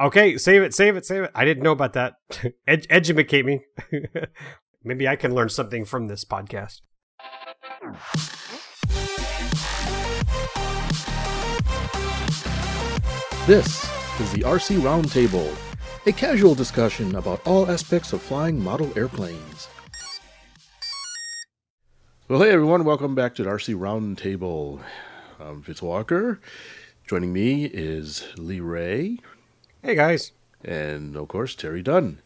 Okay, save it, save it, save it. I didn't know about that. Ed- educate me. Maybe I can learn something from this podcast. This is the RC Roundtable, a casual discussion about all aspects of flying model airplanes. Well, hey everyone, welcome back to the RC Roundtable. I'm Fitz Walker. Joining me is Lee Ray Hey guys. and, of course, Terry Dunn.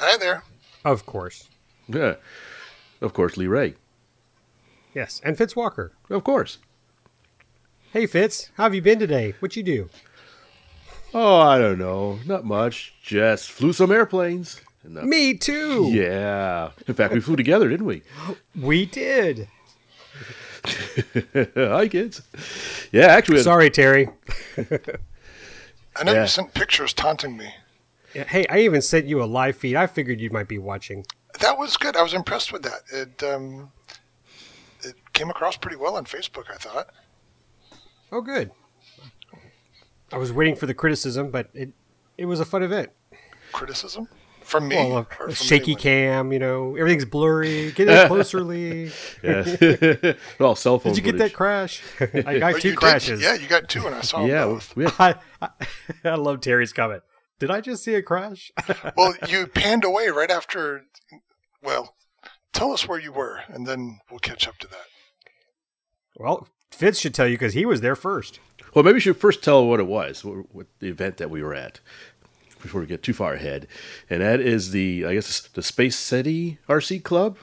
Hi there. Of course. Yeah, of course, Lee Ray. Yes, and Fitz Walker. Of course. Hey Fitz, how have you been today? What you do? Oh, I don't know, not much. Just flew some airplanes. And, uh, Me too. Yeah. In fact, we flew together, didn't we? We did. Hi, kids. Yeah, actually, Sorry, Terry. I know Yeah. you sent pictures taunting me. Yeah, Hey, I even sent you a live feed. I figured you might be watching. That was good. I was impressed with that. It um, it came across pretty well on Facebook. I thought. Oh, good. I was waiting for the criticism, but it it was a fun event. Criticism from me. Well, or from shaky anyone? cam, you know, everything's blurry. Get in closer, Lee. Yeah. well, cell phone Did you get that crash? I got But two you did- crashes. yeah, you got two, and I saw Yeah, both. we had, I, I, I love Terry's comment. Did I just see a crash? Well, you panned away right after. Well, tell us where you were, and then we'll catch up to that. well, Fitz should tell you because he was there first. well, maybe we should first tell what it was, what, what the event that we were at, before we get too far ahead. And that is the, I guess, the Space City RC Club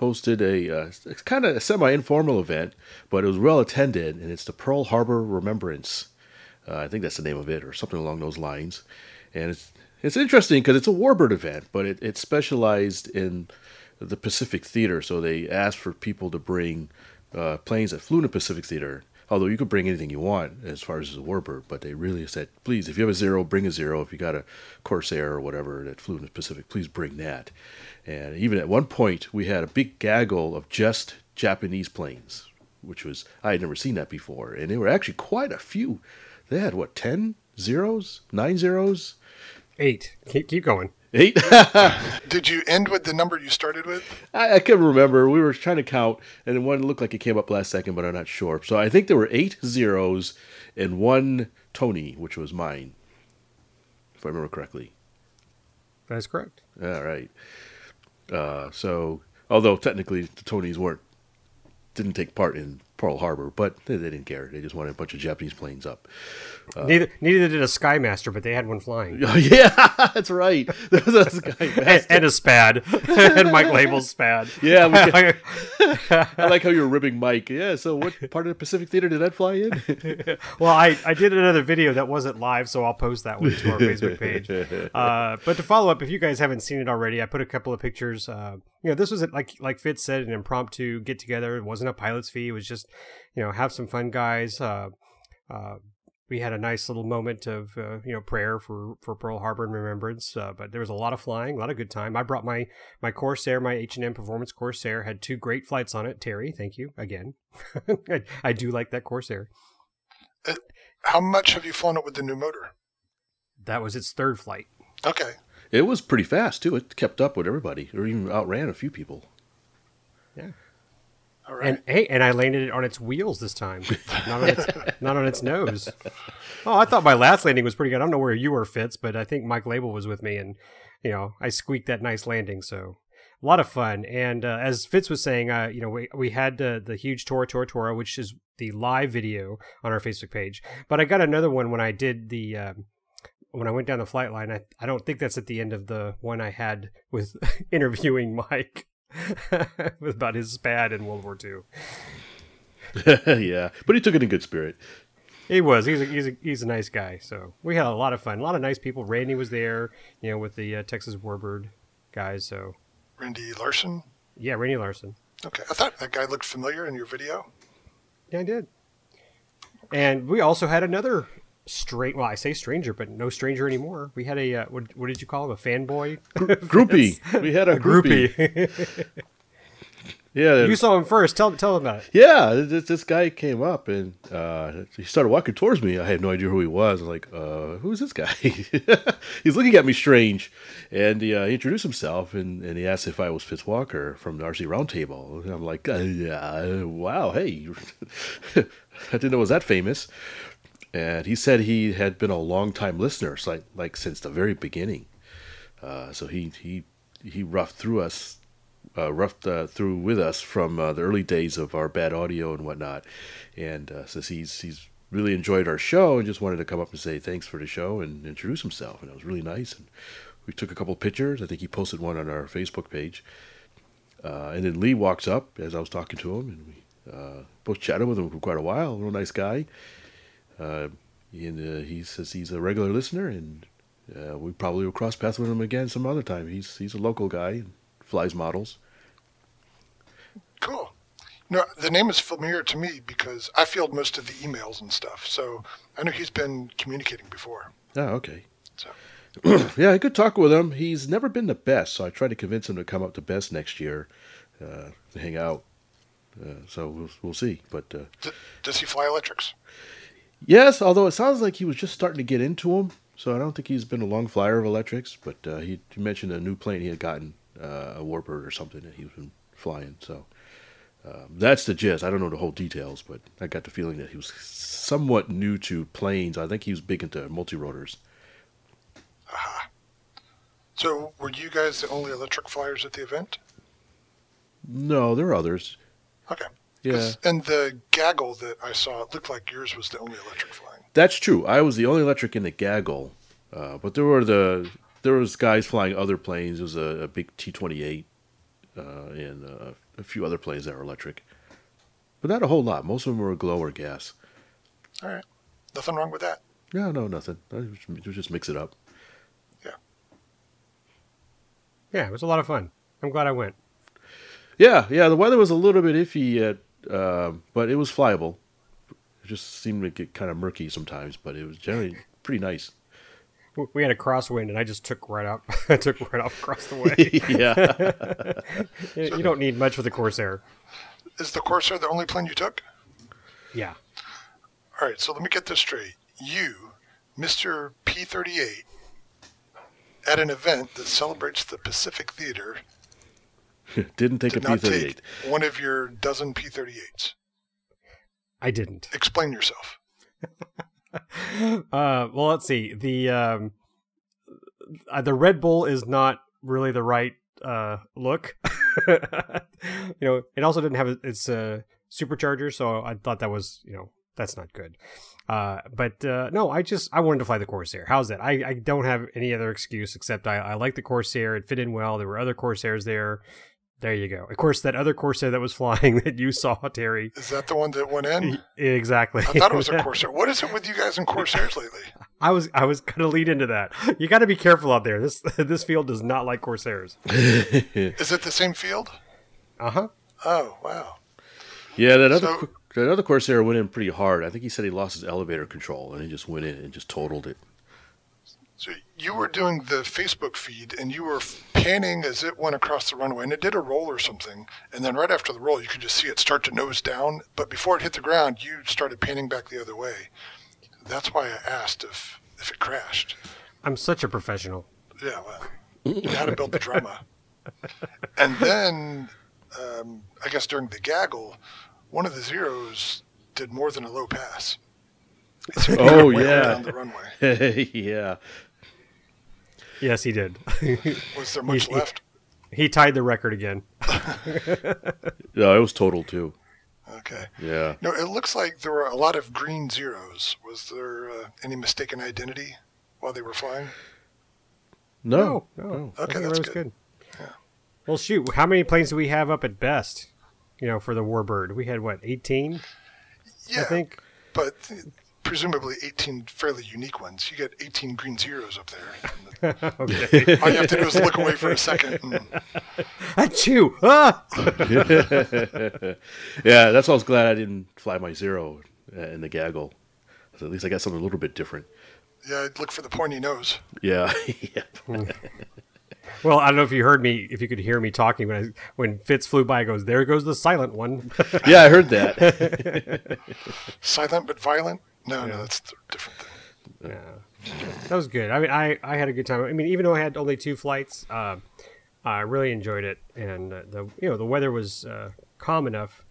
hosted a uh, kind of a semi-informal event, but it was well attended, and it's the Pearl Harbor Remembrance. Uh, I think that's the name of it, or something along those lines. And it's it's interesting because it's a Warbird event, but it, it specialized in the Pacific Theater, so they asked for people to bring uh, planes that flew in the Pacific Theater. Although you could bring anything you want as far as a Warbird, but they really said, please, if you have a zero, bring a zero. If you got a Corsair or whatever that flew in the Pacific, please bring that. And even at one point, we had a big gaggle of just Japanese planes, which was I had never seen that before, and they were actually quite a few. They had what ten zeros, nine zeros, Eight. Keep, keep going. Eight. Did you end with the number you started with? I, I can't remember. We were trying to count, and then one looked like it came up last second, but I'm not sure. So I think there were eight zeros and one Tony, which was mine, if I remember correctly. That's correct. All right. Uh, so, although technically the Tonys weren't didn't take part in Pearl Harbor, but they, they didn't care. They just wanted a bunch of Japanese planes up. neither neither did a Skymaster, but they had one flying. Oh, yeah, that's right. There was a guy. and, a SPAD. and Mike Label's SPAD. Yeah, I like how you're ribbing Mike. Yeah. So, what part of the Pacific Theater did that fly in? well, I, I did another video that wasn't live, so I'll post that one to our Facebook page. Uh, but to follow up, if you guys haven't seen it already, I put a couple of pictures. Uh, you know, this was like like Fitz said, an impromptu get together. It wasn't a pilot's fee. It was just you know have some fun, guys. Uh, uh, we had a nice little moment of uh, you know prayer for for Pearl Harbor and remembrance. Uh, but there was a lot of flying, a lot of good time. I brought my my Corsair, my H and M Performance Corsair, had two great flights on it. Terry, thank you again. I, I do like that Corsair. How much have you flown it with the new motor? That was its third flight. Okay. It was pretty fast too. It kept up with everybody, or even outran a few people. All right. And hey, and I landed it on its wheels this time, not on its not on its nose. Oh, I thought my last landing was pretty good. I don't know where you were, Fitz, but I think Mike Label was with me, and you know I squeaked that nice landing. So a lot of fun. And uh, as Fitz was saying, uh, you know we we had uh, the huge Tora Tora Tora, which is the live video on our Facebook page. But I got another one when I did the. Um, when I went down the flight line, I, I don't think that's at the end of the one I had with interviewing Mike about his SPAD in World War II. yeah, but he took it in good spirit. He was. He's a, he's a he's a nice guy. So we had a lot of fun. A lot of nice people. Randy was there, you know, with the uh, Texas Warbird guys. So Randy Larson. yeah, Randy Larson. Okay. I thought that guy looked familiar in your video. Yeah, I did. And we also had another strange. Well, I say stranger, but no stranger anymore. We had a uh, what, what did you call him? A fanboy Groupie. We had a groupie. groupie. Yeah, You saw him first. Tell tell him about it. Yeah, this, this guy came up and uh, he started walking towards me. I had no idea who he was. I'm like, uh, who's this guy? He's looking at me strange. And he, uh, he introduced himself and, and he asked if I was Fitz Walker from the RC Roundtable. And I'm like, uh, yeah, wow, hey. I didn't know it was that famous. And he said he had been a long time listener, so like, like since the very beginning. Uh, so he, he, he roughed through us uh, roughed uh, through with us from uh, the early days of our bad audio and whatnot, and uh, says he's he's really enjoyed our show and just wanted to come up and say thanks for the show and introduce himself, and it was really nice. And we took a couple pictures. I think he posted one on our Facebook page. Uh, and then Lee walks up as I was talking to him, and we both chatted with him for quite a while. A real nice guy. Uh, and uh, he says he's a regular listener, and uh, we probably will cross paths with him again some other time. He's he's a local guy and flies models. Cool. No, the name is familiar to me because I field most of the emails and stuff. So I know he's been communicating before. Oh, okay. So yeah, I could talk with him. He's never been the best, so I try to convince him to come up to best next year uh, to hang out. Uh, so we'll we'll see. But uh, d- does he fly electrics? Yes, although it sounds like he was just starting to get into them, so I don't think he's been a long flyer of electrics. But uh, he, he mentioned a new plane he had gotten, uh, a Warbird or something that he was been flying. So um, that's the gist. I don't know the whole details, but I got the feeling that he was somewhat new to planes. I think he was big into multi rotors. So were you guys the only electric flyers at the event? No, there are others. Okay. Yeah. 'Cause- And the gaggle that I saw, it looked like yours was the only electric flying. That's true. I was the only electric in the gaggle, uh, but there were the there was guys flying other planes. There was a, a big T twenty eight uh, and uh, a few other planes that were electric, but not a whole lot. Most of them were glow or gas. All right. Nothing wrong with that. No, no, nothing. I just, just mix it up. Yeah. Yeah, it was a lot of fun. I'm glad I went. Yeah, yeah. The weather was a little bit iffy, at, uh, but it was flyable. It just seemed to get kind of murky sometimes, but it was generally pretty nice. We had a crosswind, and I just took right up. I took right off across the way. yeah. you you don't need much for the Corsair. Is the Corsair the only plane you took? Yeah. All right, so let me get this straight. You, Mr. P 38, at an event that celebrates the Pacific Theater, Didn't take did a not P thirty eight. one of your dozen P 38s. I didn't. Explain yourself. Uh, well, let's see. The um, uh, the Red Bull is not really the right uh, look. you know, it also didn't have its uh, supercharger, so I thought that was you know that's not good. Uh, but uh, no, I just I wanted to fly the Corsair. How's that? I, I don't have any other excuse except I, I like the Corsair. It fit in well. There were other Corsairs there. There you go. Of course, that other Corsair that was flying that you saw, Terry. Is that the one that went in? Exactly. I thought it was a Corsair. What is it with you guys and Corsairs lately? I was I was gonna lead into that. You got to be careful out there. This this field does not like Corsairs. Is it the same field? Uh huh. Oh, wow. Yeah, that other So- that other Corsair went in pretty hard. I think he said he lost his elevator control and he just went in and just totaled it. So you were doing the Facebook feed and you were panning as it went across the runway and it did a roll or something. And then right after the roll, you could just see it start to nose down. But before it hit the ground, you started panning back the other way. That's why I asked if, if it crashed. I'm such a professional. Yeah, well, you know how to build the drama. And then, um, I guess during the gaggle, one of the zeros did more than a low pass. It seemed to Oh, yeah. the runway. yeah. Yes, he did. Was there much He- left? he tied the record again. Yeah, it was total too. Okay. Yeah. No, it looks like there were a lot of green zeros. Was there uh, any mistaken identity while they were flying? No. no. no. Okay, that's that was good. good. Well, shoot. How many planes do we have up at best? You know, for the Warbird, we had what 18, Yeah, I think. but th- presumably 18 fairly unique ones. You get 18 green zeros up there. okay. All you have to do is look away for a second. And, Achoo! Ah! yeah, that's why I was glad I didn't fly my zero uh, in the gaggle. So at least I got something a little bit different. yeah, I'd look for the pointy nose. Yeah. yeah. Well, I don't know if you heard me, if you could hear me talking when I, when Fitz flew by. I goes, there goes the silent one. Yeah, I heard that. Silent but violent? No, no, that's a different thing. yeah, that was good. I mean, I I had a good time. I mean, even though I had only two flights, uh, I really enjoyed it, and uh, the you know the weather was uh, calm enough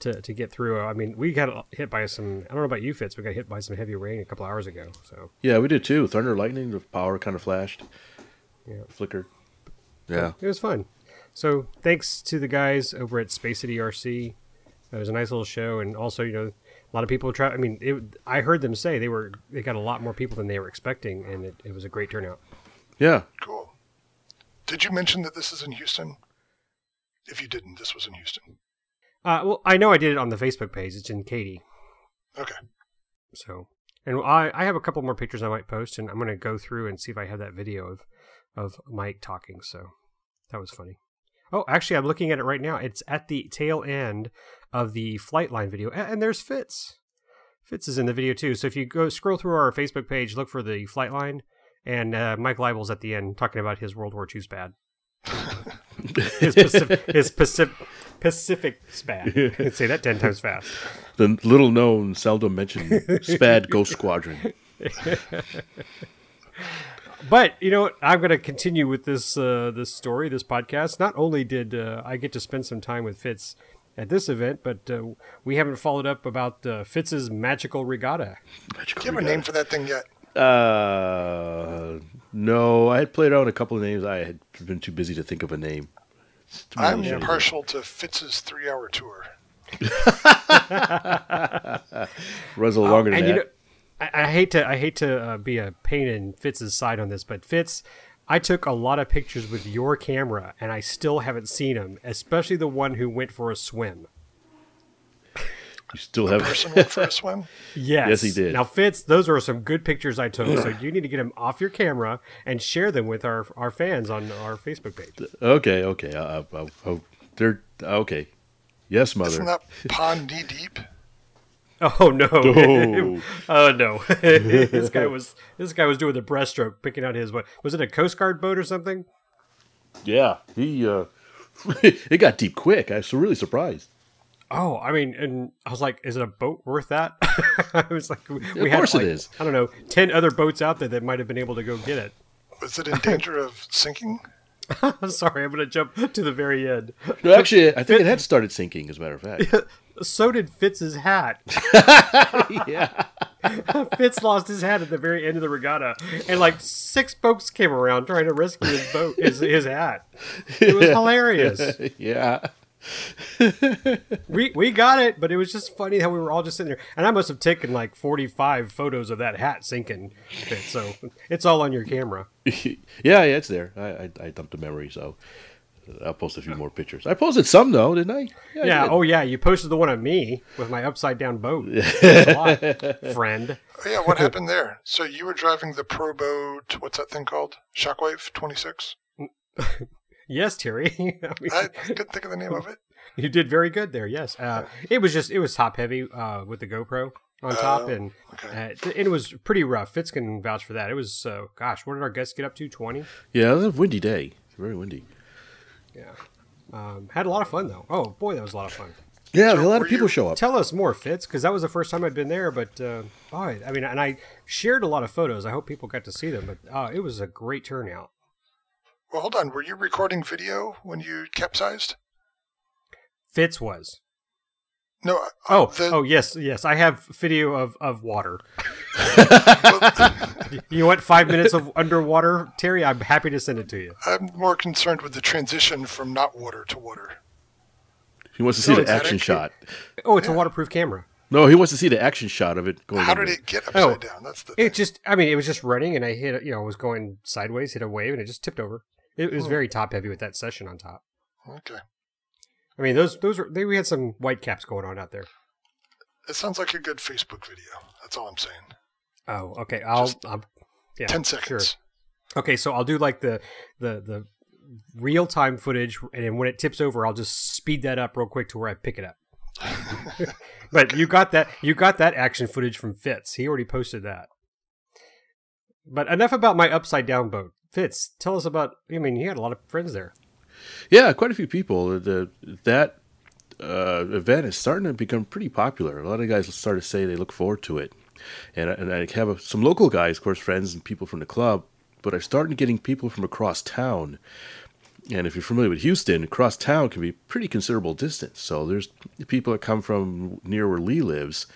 to to get through. I mean, we got hit by some. I don't know about you, Fitz. We got hit by some heavy rain a couple hours ago. So yeah, we did too. Thunder, lightning, the power kind of flashed, Yeah. flickered. Yeah, it was fun. So thanks to the guys over at Space City RC. It was a nice little show, and also you know a lot of people try. I mean, it, I heard them say they were they got a lot more people than they were expecting, and it, it was a great turnout. yeah. Cool. Did you mention that this is in Houston? If you didn't, this was in Houston. Uh, well, I know I did it on the Facebook page. It's in Katy. Okay. So, and I, I have a couple more pictures I might post, and I'm going to go through and see if I have that video of, of Mike talking. So, that was funny. Oh, actually, I'm looking at it right now. It's at the tail end of the flight line video, a- and there's Fitz. Fitz is in the video too. So if you go scroll through our Facebook page, look for the flight line, and uh, Mike Leibel's at the end talking about his World War II SPAD. his Pacific, his Pacific, Pacific SPAD. Say that ten times fast. The little known, seldom mentioned SPAD Ghost Squadron. But you know, what? I'm going to continue with this uh, this story, this podcast. Not only did uh, I get to spend some time with Fitz at this event, but uh, we haven't followed up about uh, Fitz's magical regatta. Do you have a name for that thing yet? Uh, no, I had played around a couple of names. I had been too busy to think of a name. I'm many partial to Fitz's three hour tour. names. Runs a little longer than and you know, that. I, I hate to I hate to uh, be a pain in Fitz's side on this, but Fitz, I took a lot of pictures with your camera, and I still haven't seen them, especially the one who went for a swim. you still have Person went for a swim. Yes. Yes, he did. Now, Fitz, those are some good pictures I took. so you need to get them off your camera and share them with our, our fans on our Facebook page. Okay, okay. Uh, uh, uh, they're okay. Yes, mother. Isn't mother. that pond knee deep? Oh no! Oh. oh no! this guy was this guy was doing the breaststroke, picking out his what was it a Coast Guard boat or something? Yeah, he. uh It got deep quick. I was really surprised. Oh, I mean, and I was like, is it a boat worth that? I was like, we, we Of had course it like, is. I don't know, ten other boats out there that might have been able to go get it. Was it in danger of sinking? I'm sorry, I'm going to jump to the very end. No, actually, I think it had started sinking. As a matter of fact. So did Fitz's hat. yeah. Fitz lost his hat at the very end of the regatta, and like six boats came around trying to rescue his boat, his, his hat. It was hilarious. yeah. We we got it, but it was just funny how we were all just sitting there, and I must have taken like forty five photos of that hat sinking. Fitz, so it's all on your camera. yeah, yeah, it's there. I, I, I dumped a memory, so I'll post a few more pictures. I posted some though, didn't I? I Yeah. did. Oh yeah. You posted the one of me with my upside down boat. A lot, friend. Oh, yeah, what happened there? So you were driving the Pro Boat, what's that thing called? Shockwave 26? Yes, Terry. I mean, I couldn't think of the name of it. You did very good there. Yes, uh, it was just it was top heavy uh, with the GoPro on top, Oh, and okay. uh, and it was pretty rough. Fitz can vouch for that. It was uh, gosh, what did our guests get up to? Twenty. Yeah, it was a windy day. Very windy. Yeah, um, had a lot of fun though. Oh boy, that was a lot of fun. Yeah, So a lot of people you- show up. Tell us more, Fitz, because that was the first time I'd been there. But uh, boy, I mean, and I shared a lot of photos. I hope people got to see them. But uh, it was a great turnout. Well, hold on. Were you recording video when you capsized? Fitz was. No. uh, Oh, the, oh yes, yes. I have video of, of water. You want five minutes of underwater, Terry? I'm happy to send it to you. I'm more concerned with the transition from not water to water. He wants to see Oh, the action shot. Oh, it's a waterproof camera. No, he wants to see the action shot of it going. How did it get upside Oh. down? That's the It just, I mean, it was just running, and I hit, you know, was going sideways, hit a wave, and it just tipped over. It was very top heavy with that session on top. okay. I mean, those, those were, they, we had some white caps going on out there. It sounds like a good Facebook video. That's all I'm saying. Oh, okay. I'll, Just I'll yeah, Ten sure. seconds. Okay, so I'll do like the the the real time footage, and then when it tips over, I'll just speed that up real quick to where I pick it up. but you got that you got that action footage from Fitz. He already posted that. But enough about my upside down boat. Fitz, tell us about. I mean, you had a lot of friends there. Yeah, quite a few people. The that uh, event is starting to become pretty popular. A lot of guys start to say they look forward to it, and and I have some local guys, of course, friends and people from the club. But I'm starting to getting people from across town. And if you're familiar with Houston, across town can be pretty considerable distance. So there's people that come from near where Lee lives,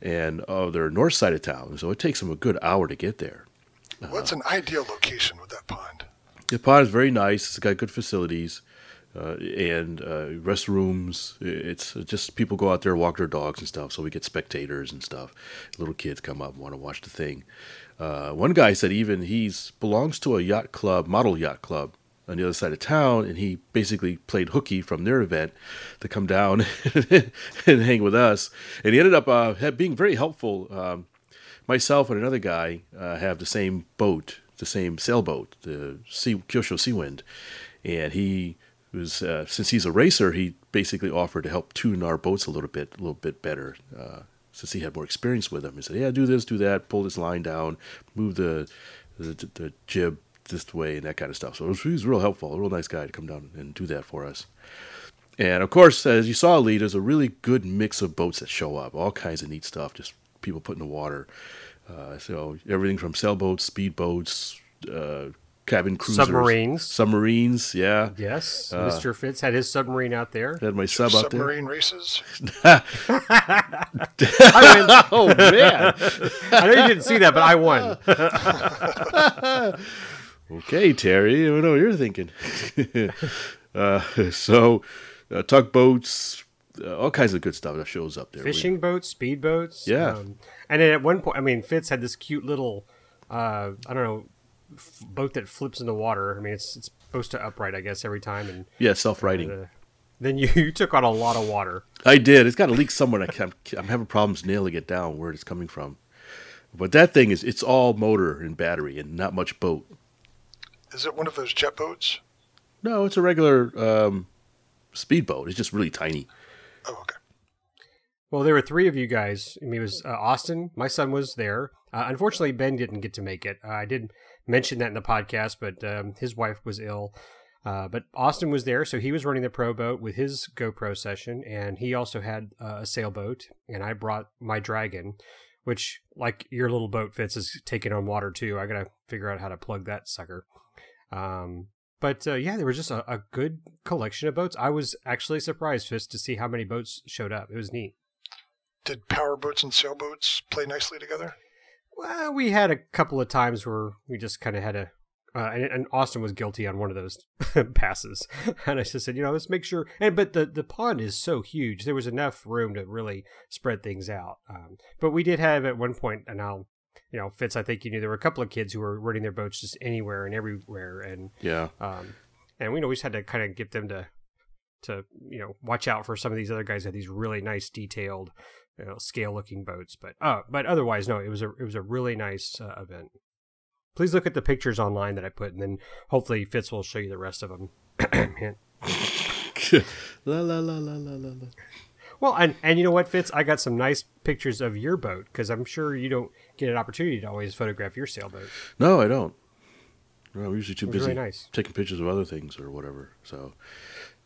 and oh, they're north side of town. So it takes them a good hour to get there. What's an ideal location with that pond? The pond is very nice. It's got good facilities uh, and uh, restrooms. It's just people go out there walk their dogs and stuff. So we get spectators and stuff. Little kids come up and want to watch the thing. Uh, one guy said even he's belongs to a yacht club, model yacht club on the other side of town, and he basically played hooky from their event to come down and hang with us. And he ended up uh, being very helpful. Um, myself and another guy uh, have the same boat, the same sailboat, the sea, Kyosho Seawind, and he was uh, since he's a racer, he basically offered to help tune our boats a little bit, a little bit better. Uh, since he had more experience with them, he said, "Yeah, do this, do that, pull this line down, move the the, the jib this way, and that kind of stuff." So he was real helpful, a real nice guy to come down and do that for us. And of course, as you saw, Lee, there's a really good mix of boats that show up, all kinds of neat stuff, just people put in the water. Uh, so everything from sailboats, speedboats, uh, cabin cruisers, submarines, submarines. Yeah. Yes, uh, Mr. Fitz had his submarine out there. Had my sub out there. Submarine races. I mean, oh man! I know you didn't see that, but I won. okay, Terry. I know what you're thinking. Uh, so, uh, tugboats, uh, all kinds of good stuff that shows up there. Fishing we, boats, speedboats. Yeah. Um, and then at one point, I mean, Fitz had this cute little, uh, I don't know, f- boat that flips in the water. I mean, it's it's supposed to upright, I guess, every time. And yeah, self-righting. Uh, then you, you took on a lot of water. I did. It's got a leak somewhere. I am I'm having problems nailing it down where it's coming from. But that thing is it's all motor and battery and not much boat. Is it one of those jet boats? No, it's a regular um, speedboat. It's just really tiny. Oh, okay. Well, there were three of you guys. I mean, it was uh, Austin. My son was there. Uh, unfortunately, Ben didn't get to make it. Uh, I did mention that in the podcast, but um, his wife was ill. Uh, but Austin was there, so he was running the pro boat with his GoPro session, and he also had uh, a sailboat. And I brought my Dragon, which, like your little boat, Fitz is taking on water too. I gotta figure out how to plug that sucker. Um, but uh, yeah, there was just a, a, good collection of boats. I was actually surprised, just to see how many boats showed up. It was neat. Did power boats and sailboats play nicely together? Well, we had a couple of times where we just kind of had a, uh, and, and, Austin was guilty on one of those passes, and I just said, you know, let's make sure. And but the the pond is so huge, there was enough room to really spread things out. Um, but we did have at one point, and I'll you know, Fitz, I think you knew there were a couple of kids who were running their boats just anywhere and everywhere, and yeah, um, and we always had to kind of get them to to you know watch out for some of these other guys that had these really nice detailed you know scale looking boats but uh but otherwise no it was a it was a really nice uh, event please look at the pictures online that i put and then hopefully fitz will show you the rest of them la la la la la la well and and you know what fitz i got some nice pictures of your boat because i'm sure you don't get an opportunity to always photograph your sailboat. No, I don't. No, I'm usually too busy really nice. taking pictures of other things or whatever. So,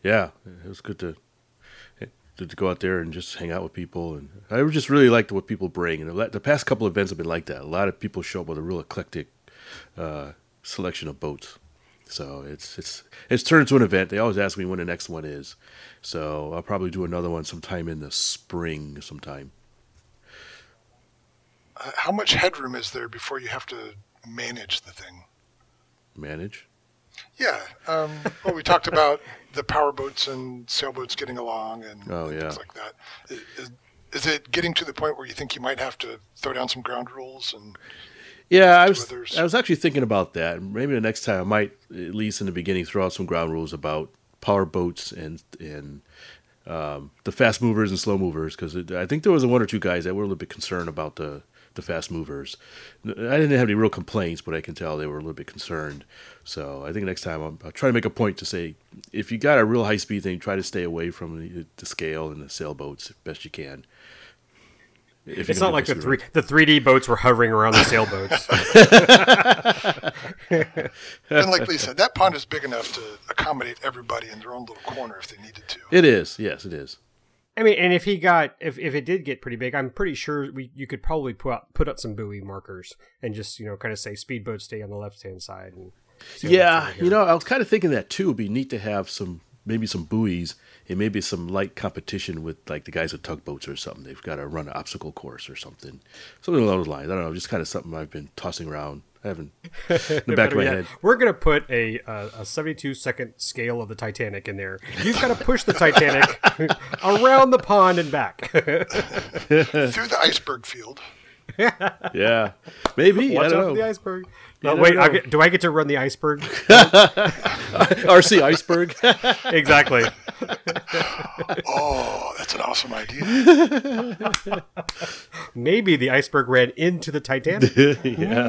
yeah, it was good to to go out there and just hang out with people. And I just really liked what people bring. And the past couple of events have been like that. A lot of people show up with a real eclectic uh, selection of boats. So it's it's it's turned into an event. They always ask me when the next one is. So I'll probably do another one sometime in the spring, sometime how much headroom is there before you have to manage the thing? Manage? Yeah. Um, well, we talked about the power boats and sailboats getting along and, oh, yeah. things like that. Is, is it getting to the point where you think you might have to throw down some ground rules and? Yeah, I was others? I was actually thinking about that. Maybe the next time I might, at least in the beginning, throw out some ground rules about power boats and and um, the fast movers and slow movers because I think there was one or two guys that were a little bit concerned about the the fast movers. I didn't have any real complaints, but I can tell they were a little bit concerned. So I think next time I'll, I'll try to make a point to say if you got a real high speed thing, try to stay away from the, the scale and the sailboats as best you can. If it's not like the three the three D boats were hovering around the sailboats. and like Lee said, that pond is big enough to accommodate everybody in their own little corner if they needed to. It is. Yes, it is. I mean, and if he got if, if it did get pretty big, I'm pretty sure we you could probably put up, put up some buoy markers and just you know kind of say speedboat stay on the left hand side. And Yeah, you know, I was kind of thinking that too. It'd be neat to have some, maybe some buoys and maybe some light competition with like the guys with tugboats or something. They've got to run an obstacle course or something, something along those lines. I don't know, just kind of something I've been tossing around. I haven't in the back of my yet, head. We're gonna put a uh, a 72 second scale of the Titanic in there. You've got to push the Titanic around the pond and back. Through the iceberg field. Yeah, maybe. Watch out don't for know. the iceberg. You Oh, wait, I get, do I get to run the iceberg? RC iceberg. exactly. Oh, that's an awesome idea. Maybe the iceberg ran into the Titanic. yeah.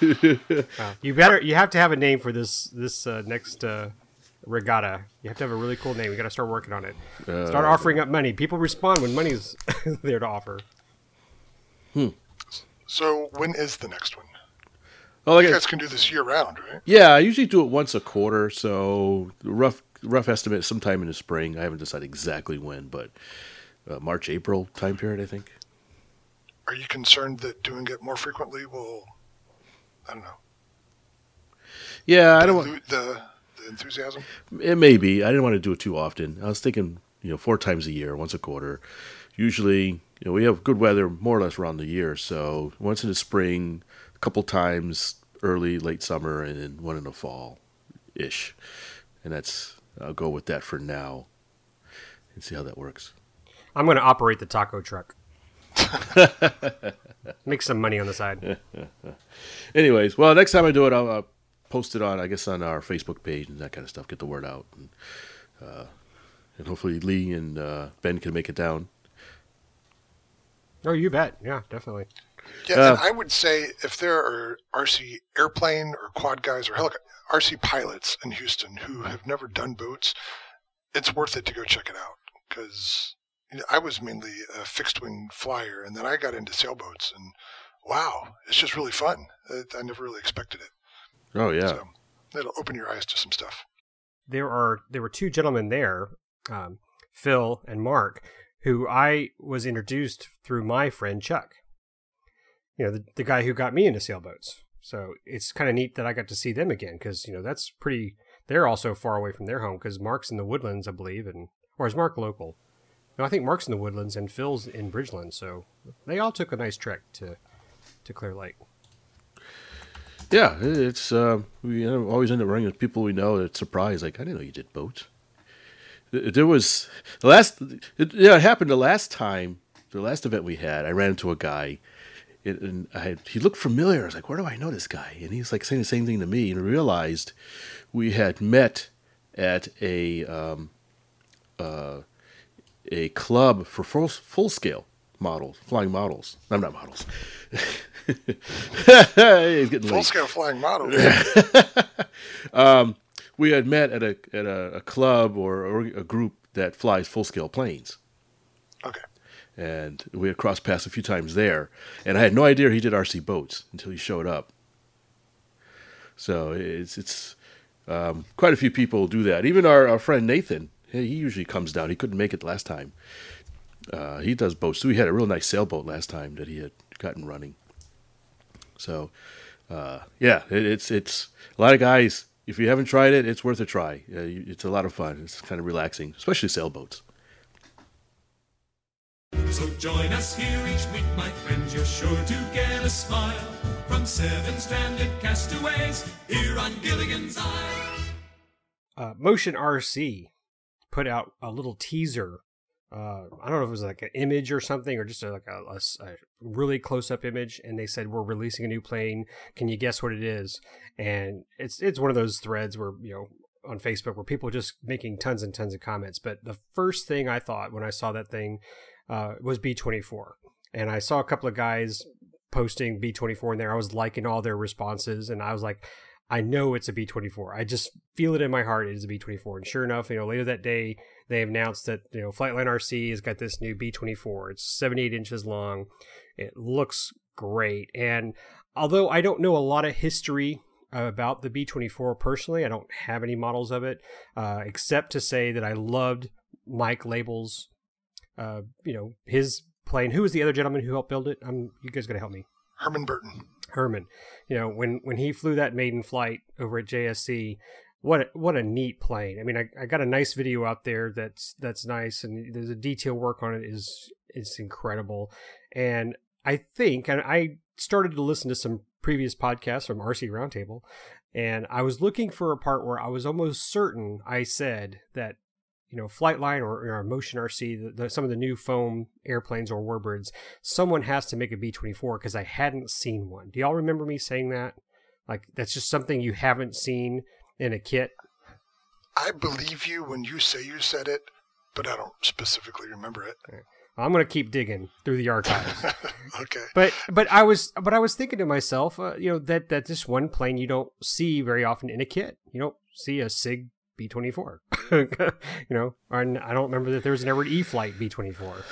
Wow. You better. You have to have a name for this this uh, next uh, regatta. You have to have a really cool name. You got to start working on it. start offering up money. People respond when money's there to offer. Hmm. So when is the next one? Oh, like You I- guys can do this year round, right? yeah, I usually do it once a quarter. So rough rough estimate sometime in the spring. I haven't decided exactly when, but uh, March April time period, I think. Are you concerned that doing it more frequently will, I don't know, Yeah, I don't. want. dilute the, the enthusiasm? It may be. I didn't want to do it too often. I was thinking, you know, four times a year, once a quarter. Usually, you know, we have good weather more or less around the year. So once in the spring, a couple times early, late summer, and then one in the fall ish. And that's, I'll go with that for now and see how that works. I'm going to operate the taco truck. Make some money on the side. Anyways, well, next time I do it, I'll uh, post it on, I guess, on our Facebook page and that kind of stuff. Get the word out, and, uh, and hopefully Lee and uh, Ben can make it down. Oh, you bet. Yeah, definitely. Yeah, Uh, and I would say if there are RC airplane or quad guys or helic- RC pilots in Houston who have never done boats, it's worth it to go check it out because you know, I was mainly a fixed wing flyer, and then I got into sailboats, and wow, it's just really fun. I never really expected it. Oh yeah, So it'll open your eyes to some stuff. There are there were two gentlemen there, um, Phil and Mark, who I was introduced through my friend Chuck. You know, the, the guy who got me into sailboats. So it's kind of neat that I got to see them again because you know that's pretty. They're also far away from their home because Mark's in the Woodlands, I believe, and or is Mark local? No, I think Mark's in the Woodlands and Phil's in Bridgeland. So they all took a nice trek to to Clear Lake. Yeah. It's uh, we always end up running with people we know that surprised. Like I didn't know you did boats. There was the last. It, yeah, it happened the last time. The last event we had, I ran into a guy, and- I had, he looked familiar. I was like, "Where do I know this guy?" And he's like saying the same thing to me, and realized we had met at a um, uh, a club for full full scale models, flying models. I'm not models. He's getting Full scale flying model. We had met at a at a, a club or, or a group that flies full scale planes, okay. and we had crossed paths a few times there. And I had no idea he did RC boats until he showed up. So it's it's um, quite a few people do that. Even our, our friend Nathan, he usually comes down. He couldn't make it last time. Uh, he does boats too. He had a real nice sailboat last time that he had gotten running. So, uh, yeah, it, it's it's a lot of guys. If you haven't tried it, it's worth a try. Uh, you- it's a lot of fun. It's kind of relaxing, especially sailboats. So join us here each week, my friends. You're sure to get a smile from seven stranded castaways here on Gilligan's Isle. uh, Motion RC put out a little teaser. Uh, I don't know if it was like an image or something, or just a, like a really close up image. And they said we're releasing a new plane. Can you guess what it is? And it's it's one of those threads where you know on Facebook where people just making tons and tons of comments. But the first thing I thought when I saw that thing uh, was B24, and I saw a couple of guys posting B24 in there. I was liking all their responses, and I was like, I know it's a B24. I just feel it in my heart it is a B24. And sure enough, you know, later that day, they announced that, you know, Flightline RC has got this new B24. It's 78 inches long. It looks great. And although I don't know a lot of history about the B twenty four personally, I don't have any models of it, uh, except to say that I loved Mike Label's, uh, you know, his plane. Who was the other gentleman who helped build it? I'm you guys gonna help me. Herman Burton. Herman. You know, when when he flew that maiden flight over at JSC, what a, what a neat plane. I mean, I, I got a nice video out there that's that's nice, and there's a detail work on it is is incredible. And I think, and I started to listen to some previous podcasts from RC Roundtable, and I was looking for a part where I was almost certain I said that you know, Flightline or, or Motion RC, the, the, some of the new foam airplanes or warbirds, someone has to make a B 24 because I hadn't seen one. Do y'all remember me saying that? Like, that's just something you haven't seen in a kit? I believe you when you say you said it, but I don't specifically remember it. I'm gonna keep digging through the archives. okay. But but I was but I was thinking to myself, uh, you know, that that this one plane you don't see very often in a kit. You don't see a Sig B twenty four. You know, and I don't remember that there was an Edward E flight B twenty four.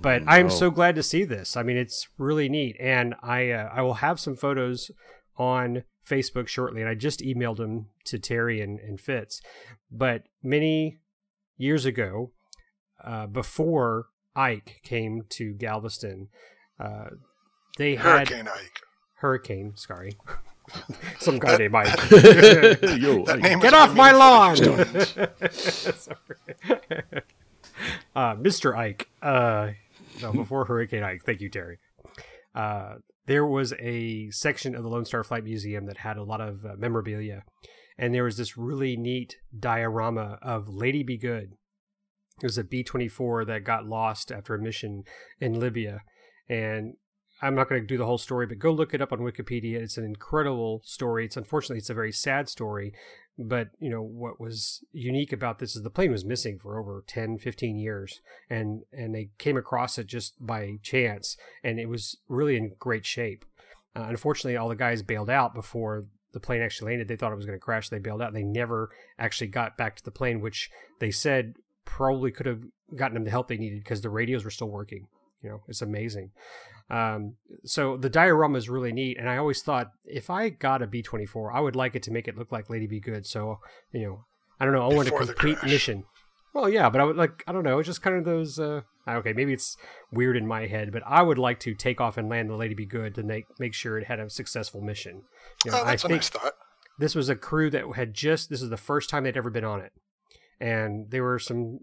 But I'm so glad to see this. I mean, it's really neat, and I uh, I will have some photos on Facebook shortly, and I just emailed them to Terry and, and Fitz. But many years ago, uh, before Ike came to Galveston, uh, they had Hurricane Ike. Hurricane. Sorry, some guy named Ike. Yo, That name Get off my lawn, meaningful to Houstonians. Sorry. uh, Mr. Ike. Uh, no, before Hurricane Ike. Thank you, Terry. Uh, there was a section of the Lone Star Flight Museum that had a lot of uh, memorabilia, and there was this really neat diorama of Lady Be Good. It was a B 24 that got lost after a mission in Libya. And I'm not going to do the whole story, but go look it up on Wikipedia. It's an incredible story. It's unfortunately it's a very sad story, but you know what was unique about this is the plane was missing for over 10 15 years and and they came across it just by chance and it was really in great shape. Uh, unfortunately all the guys bailed out before the plane actually landed. They thought it was going to crash. They bailed out. They never actually got back to the plane which they said probably could have gotten them the help they needed because the radios were still working. You know it's amazing um, so the diorama is really neat, and I always thought if I got a B twenty four, I would like it to make it look like Lady Be Good. So you know, I don't know, I want a complete mission. Well, yeah, but I would like I don't know, It's just kind of those. Uh, okay, maybe it's weird in my head, but I would like to take off and land the Lady Be Good to make make sure it had a successful mission. You know, Oh, that's I a think nice thought. this was a crew that had just this is the first time they'd ever been on it and there were some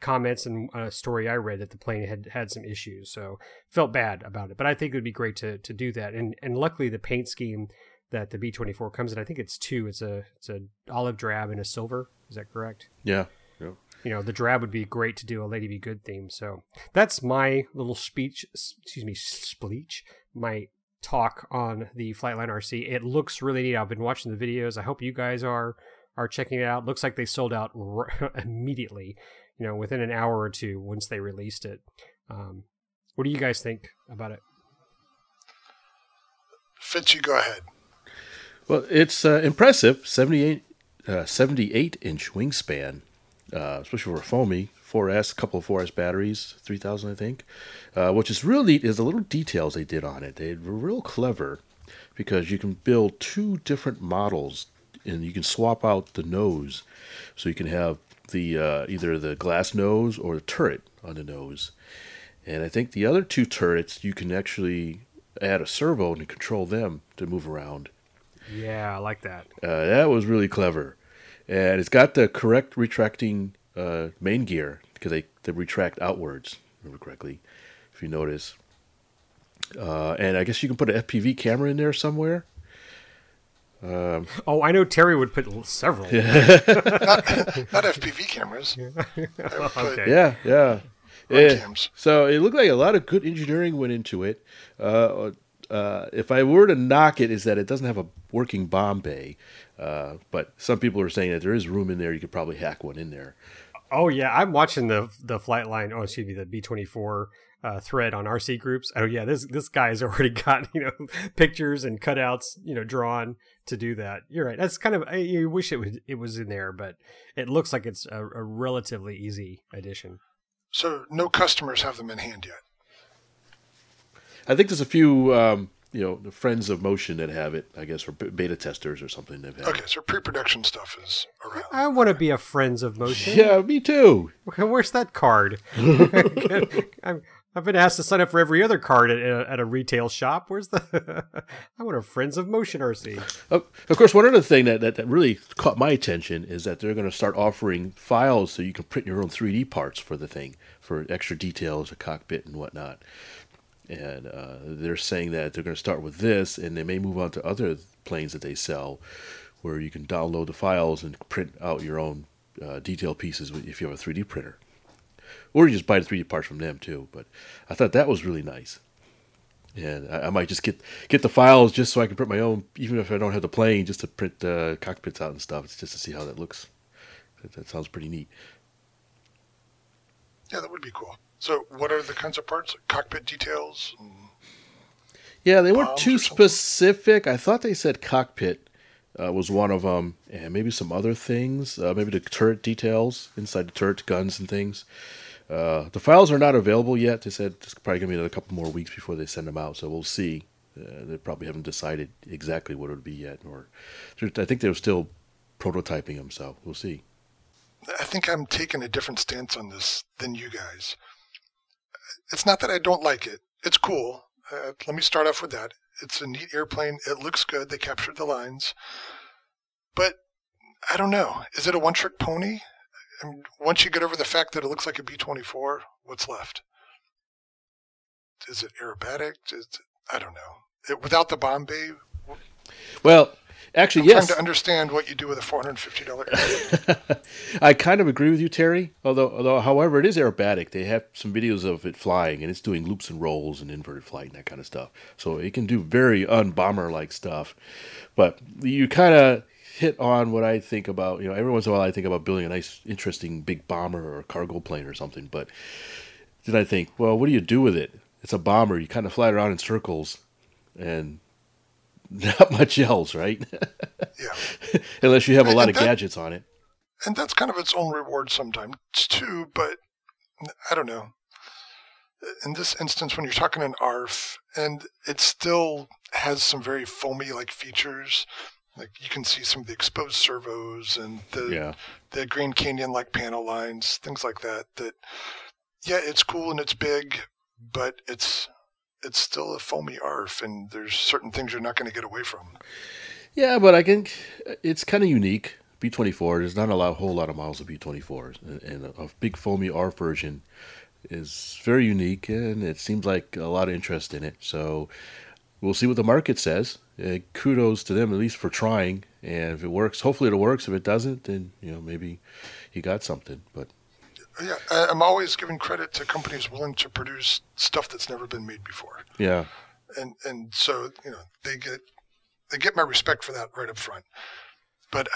comments and a story i read that the plane had had some issues so felt bad about it but i think it would be great to to do that and and luckily the paint scheme that the b24 comes in i think it's two it's a it's a olive drab and a silver is that correct? Yeah. yeah. you know the drab would be great to do a lady be good theme so that's my little speech excuse me speech my talk on the flightline rc it looks really neat. I've been watching the videos. I hope you guys are are checking it out. Looks like they sold out r- immediately you know within an hour or two once they released it um, what do you guys think about it Fitz, you go ahead. Well, it's uh, impressive. 78, uh, 78 inch wingspan, uh, especially for a foamy 4S, a couple of 4S batteries, 3000, I think. Uh, which is real neat is the little details they did on it. They were real clever because you can build two different models and you can swap out the nose. So you can have the uh, either the glass nose or the turret on the nose. And I think the other two turrets you can actually add a servo and control them to move around. yeah i like that Uh, that was really clever, and it's got the correct retracting uh, main gear because they, they retract outwards. Remember correctly, if you notice. Uh, and I guess you can put an FPV camera in there somewhere. Oh i know terry would put l- several Not FPV cameras. I would put Okay. Yeah, yeah. Yeah. So it looked like a lot of good engineering went into it. Uh, uh, if I were to knock it, is that it doesn't have a working bomb bay. Uh, but some people are saying that there is room in there. You could probably hack one in there. Oh yeah, I'm watching the the flight line. Oh, excuse me, the B24 uh, thread on RC groups. Oh yeah, this this guy's already got you know pictures and cutouts you know drawn to do that. You're right. That's kind of I, you wish it was it was in there, but it looks like it's a, a relatively easy addition. So no customers have them in hand yet. I think there's a few um, you know the friends of motion that have it, I guess, or beta testers or something. They've had. Okay, so pre-production stuff is around. I want to be a Friends of Motion. Yeah, me too. Where's that card? I'm, I've been asked to sign up for every other card at, at a retail shop. Where's the? I want a Friends of Motion RC. Of, of course, one other thing that, that, that really caught my attention is that they're going to start offering files so you can print your own 3D parts for the thing for extra details, a cockpit and whatnot. And uh, they're saying that they're going to start with this, and they may move on to other planes that they sell, where you can download the files and print out your own uh, detail pieces if you have a 3D printer, or you just buy the 3D parts from them too. But I thought that was really nice and I, I might just get get the files just so I can print my own, even if I don't have the plane, just to print uh, cockpits out and stuff. It's just to see how that looks. That, that sounds pretty neat. Yeah, that would be cool. So, what are the kinds of parts? Cockpit details. Yeah, they weren't too specific. I thought they said cockpit uh, was one of them, and maybe some other things. Uh, maybe the turret details inside the turret, guns and things. Uh, the files are not available yet. They said it's probably gonna be another couple more weeks before they send them out, so we'll see. Uh, they probably haven't decided exactly what it would be yet, or I think they're still prototyping them, so we'll see. I think I'm taking a different stance on this than you guys. It's not that I don't like it. It's cool. Uh, let me start off with that. It's a neat airplane. It looks good. They captured the lines. But I don't know. Is it a one trick pony? Mean, once you get over the fact that it looks like a B 24, what's left? Is it aerobatic? Is it, I don't know. It, without the bomb bay, Well, actually, I'm yes. trying to understand what you do with a $450. I kind of agree with you, Terry. Although, although, however, it is aerobatic. They have some videos of it flying, and it's doing loops and rolls and inverted flight and that kind of stuff. So it can do very unbomber-like stuff. But you kind of hit on what I think about. You know, every once in a while, I think about building a nice, interesting big bomber or cargo plane or something. But then I think, well, what do you do with it? It's a bomber. You kind of fly it around in circles, and not much else, right? yeah. Unless you have a lot And of that- gadgets on it. and that's kind of its own reward sometimes too. But I don't know. In this instance, when you're talking an ARF, and it still has some very foamy-like features, like you can see some of the exposed servos and the Yeah. the Grand Canyon-like panel lines, things like that. That yeah, it's cool and it's big, but it's it's still a foamy ARF, and there's certain things you're not going to get away from. Yeah, but I think uh, it's kind of unique. B twenty four. There's not a lot, whole lot of models of B twenty fours, and a, a big foamy R version is very unique, and it seems like a lot of interest in it. So we'll see what the market says. Uh, kudos to them at least for trying, and if it works, hopefully it works. If it doesn't, then you know maybe you got something. But Yeah, I'm always giving credit to companies willing to produce stuff that's never been made before. yeah, and and so you know they get they get my respect for that right up front. But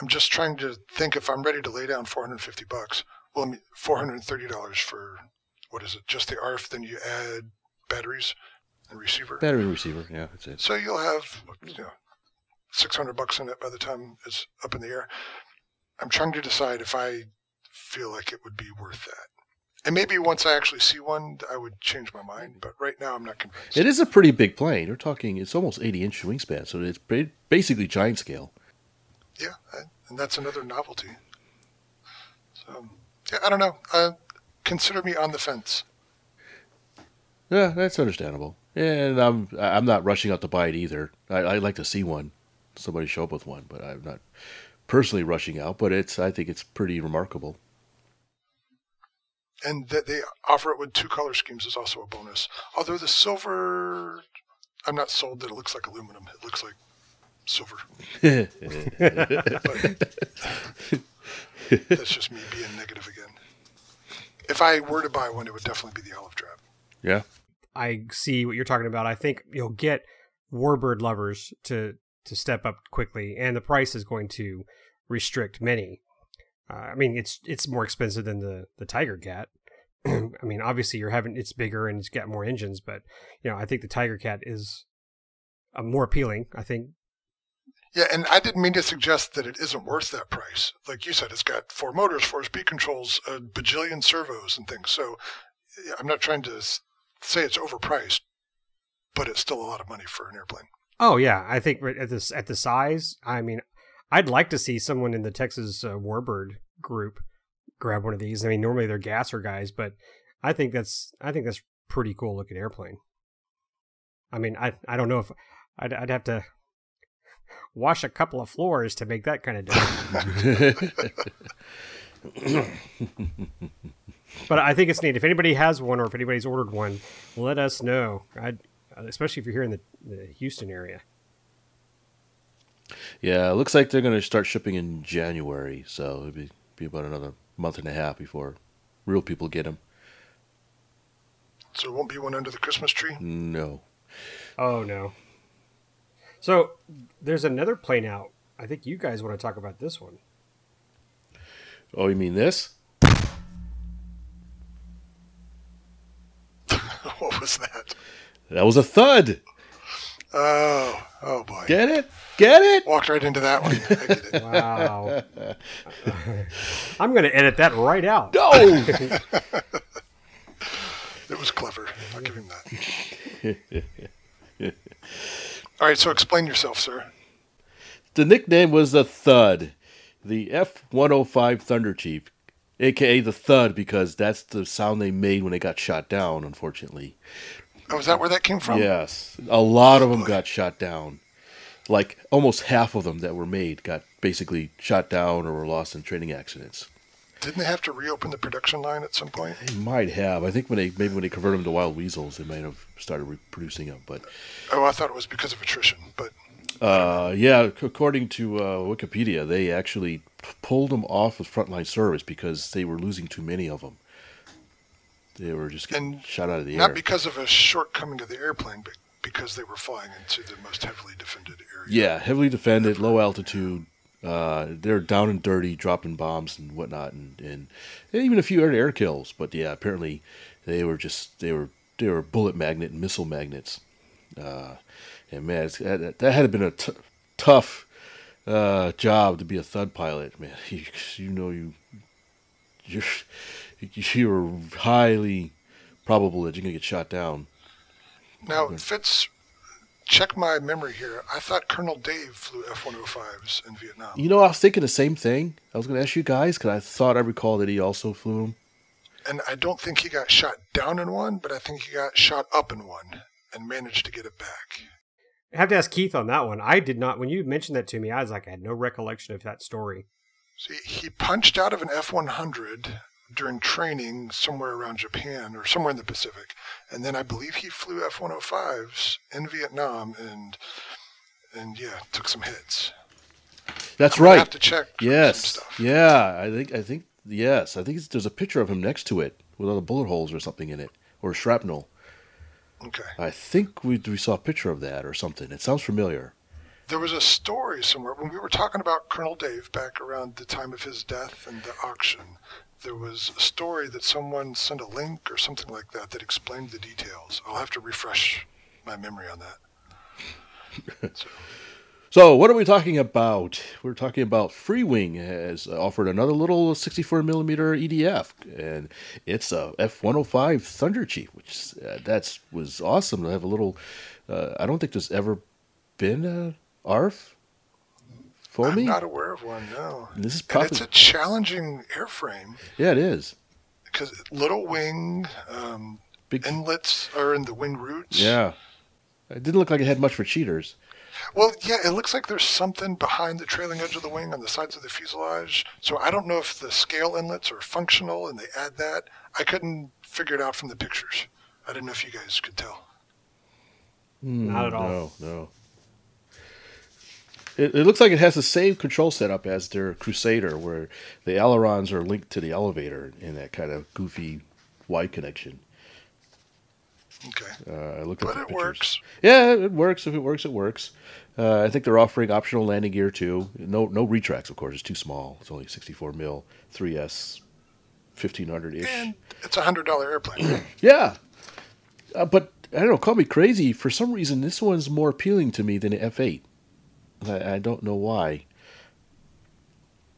I'm just trying to think if I'm ready to lay down 450 bucks. Well, I mean 430 dollars for what is it? Just the ARF, then you add batteries receiver. battery receiver. Yeah, that's it. So you'll have you know 600 bucks in it by the time it's up in the air. I'm trying to decide if I feel like it would be worth that. And maybe once I actually see one, I would change my mind. But right now, I'm not convinced. It is a pretty big plane. We're talking it's almost eighty inch wingspan, so it's basically giant scale. Yeah, and- and that's another novelty. So, yeah, I don't know. Uh, consider me on the fence. Yeah, that's understandable. And I'm I'm not rushing out to buy it either. I, I'd like to see one, somebody show up with one, but I'm not personally rushing out. But it's I think it's pretty remarkable. And that they offer it with two color schemes is also a bonus. Although the silver, I'm not sold that it looks like aluminum. It looks like silver. That's just me being negative again. If I were to buy one, it would definitely be the olive drab. Yeah, I see what you're talking about. I think you'll get warbird lovers to to step up quickly, and the price is going to restrict many. Uh, I mean, it's it's more expensive than the the Tiger Cat. I mean, obviously you're having it's bigger and it's got more engines, but you know, I think the Tiger Cat is uh, more appealing. I think Yeah, and I didn't mean to suggest that it isn't worth that price. Like you said, it's got four motors, four speed controls, a bajillion servos and things. So I'm not trying to say it's overpriced, but it's still a lot of money for an airplane. Oh yeah, I think at this at the size, I mean, I'd like to see someone in the Texas uh, Warbird group grab one of these. I mean, normally they're gasser guys, but I think that's I think that's pretty cool looking airplane. I mean, I I don't know if I'd, I'd have to wash a couple of floors to make that kind of difference. but I think it's neat. If anybody has one or if anybody's ordered one, let us know. I'd, especially if you're here in the, the Houston area. Yeah, it looks like they're going to start shipping in January, so it'll be, be about another month and a half before real people get them. So it won't be one under the Christmas tree? No. Oh, no. So there's another plane out. I think you guys want to talk about this one. Oh, you mean this? what was that? That was a thud. Oh, oh boy. Get it? Get it? Walked right into that one. I get it. Wow. I'm going to edit that right out. No. It was clever. I'll give him that. All right, so explain yourself, sir. the nickname was the Thud, the F 105 Thunder Chief, aka the Thud, because that's the sound they made when they got shot down, unfortunately. Oh, is that where that came from? Yes. A lot of them got shot down. Like almost half of them that were made got basically shot down or were lost in training accidents. Didn't they have to reopen the production line at some point? They might have. I think when they maybe when they converted them to wild weasels, they might have started reproducing them. But Oh, I thought it was because of attrition, but uh, yeah, according to uh, Wikipedia, they actually pulled them off of frontline service because they were losing too many of them. They were just getting And shot out of the not air. Not because of a shortcoming of the airplane, but because they were flying into the most heavily defended area. Yeah, heavily defended, low altitude. Uh, they're down and dirty, dropping bombs and whatnot, and, and even a few air air kills. But yeah, apparently they were just they were they were bullet magnet and missile magnets. Uh, and man, that, that had been a t- tough uh, job to be a thud pilot, man. You, you know you you're you're highly probable that you're gonna get shot down. Now, Fitz, check my memory here. I thought Colonel Dave flew F-105s in Vietnam. You know, I was thinking the same thing. I was going to ask you guys because I thought I recall that he also flew them. And I don't think he got shot down in one, but I think he got shot up in one and managed to get it back. I have to ask Keith on that one. I did not, when you mentioned that to me, I was like, I had no recollection of that story. See, he punched out of an F-100 during training somewhere around Japan or somewhere in the Pacific, and then I believe he flew F-105s in Vietnam and and yeah, took some hits. That's I'm right. have to check some yes. stuff. Yeah. I think. I think. Yes. I think it's, there's a picture of him next to it with all the bullet holes or something in it or shrapnel. Okay. I think we we saw a picture of that or something. It sounds familiar. There was a story somewhere when we were talking about Colonel Dave back around the time of his death and the auction. There was a story that someone sent a link or something like that that explained the details. I'll have to refresh my memory on that. So, So, what are we talking about? We're talking about Freewing has offered another little 64 millimeter EDF, and it's a F105 Thunder Chief, which uh, that's was awesome to have a little. Uh, I don't think there's ever been a ARF for I'm me. not aware of one, no. This is And probably it's a challenging airframe yeah, it is because little wing um, big. inlets are in the wing roots. yeah, it didn't look like it had much for cheaters. Well, yeah, it looks like there's something behind the trailing edge of the wing on the sides of the fuselage. So I don't know if the scale inlets are functional and they add that. I couldn't figure it out from the pictures. I didn't know if you guys could tell. Hmm, Not at all. No, no. It, it looks like it has the same control setup as their Crusader, where the ailerons are linked to the elevator in that kind of goofy Y connection. Okay. Uh, I looked at But the it pictures. works. Yeah, it works. If it works, it works. Uh, I think they're offering optional landing gear too. No, no retracts, of course. It's too small. It's only 64 mil, 3S, 1500 ish. And it's a $100 airplane. Yeah, uh, but I don't know. Call me crazy. For some reason, this one's more appealing to me than the F8. I, I don't know why.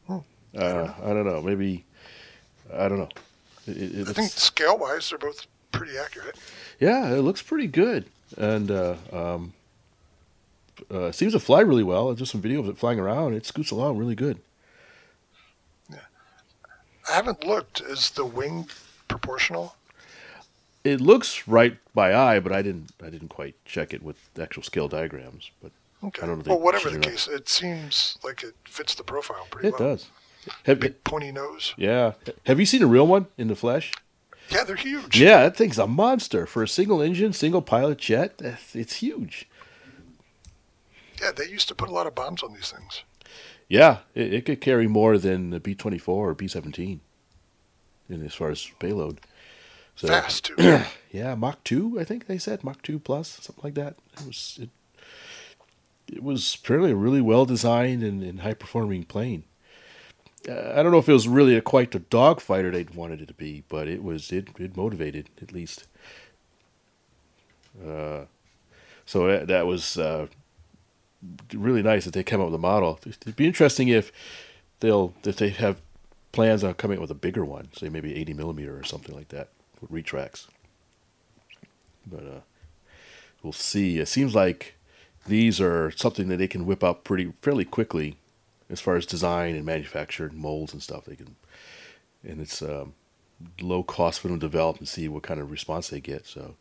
Hmm. Uh, I don't know. Maybe I don't know. It, it, it I think scale wise, they're both pretty accurate. Yeah, it looks pretty good. and uh, um, uh, seems to fly really well. There's just some video of it flying around. It scoots along really good. Yeah. I haven't looked. Is the wing proportional? It looks right by eye, but I didn't. I didn't quite check it with actual scale diagrams. But Okay. I don't know well, whatever the should or not. case, it seems like it fits the profile pretty it well. It does. Have, Big pointy nose. yeah. Have you seen a real one in the flesh? Yeah, they're huge. Yeah, that thing's a monster for a single engine, single pilot jet. It's huge. Yeah, they used to put a lot of bombs on these things. Yeah, it, it could carry more than the B twenty four or B seventeen, in as far as payload. So, Fast too. Yeah, Mach two, I think they said Mach two plus, something like that. It was it. It was apparently a really well designed and, and high performing plane. Uh, I don't know if it was really a, quite the dogfighter they'd wanted it to be, but it was it it motivated at least. Uh, so that, that was uh, really nice that they came up with a model. It'd be interesting if they'll if they have plans on coming up with a bigger one, say maybe 80 millimeter or something like that with retracts. But uh, we'll see. It seems like these are something that they can whip up pretty fairly quickly, as far as design and manufacture and molds and stuff. They can, and it's um, low cost for them to develop and see what kind of response they get. So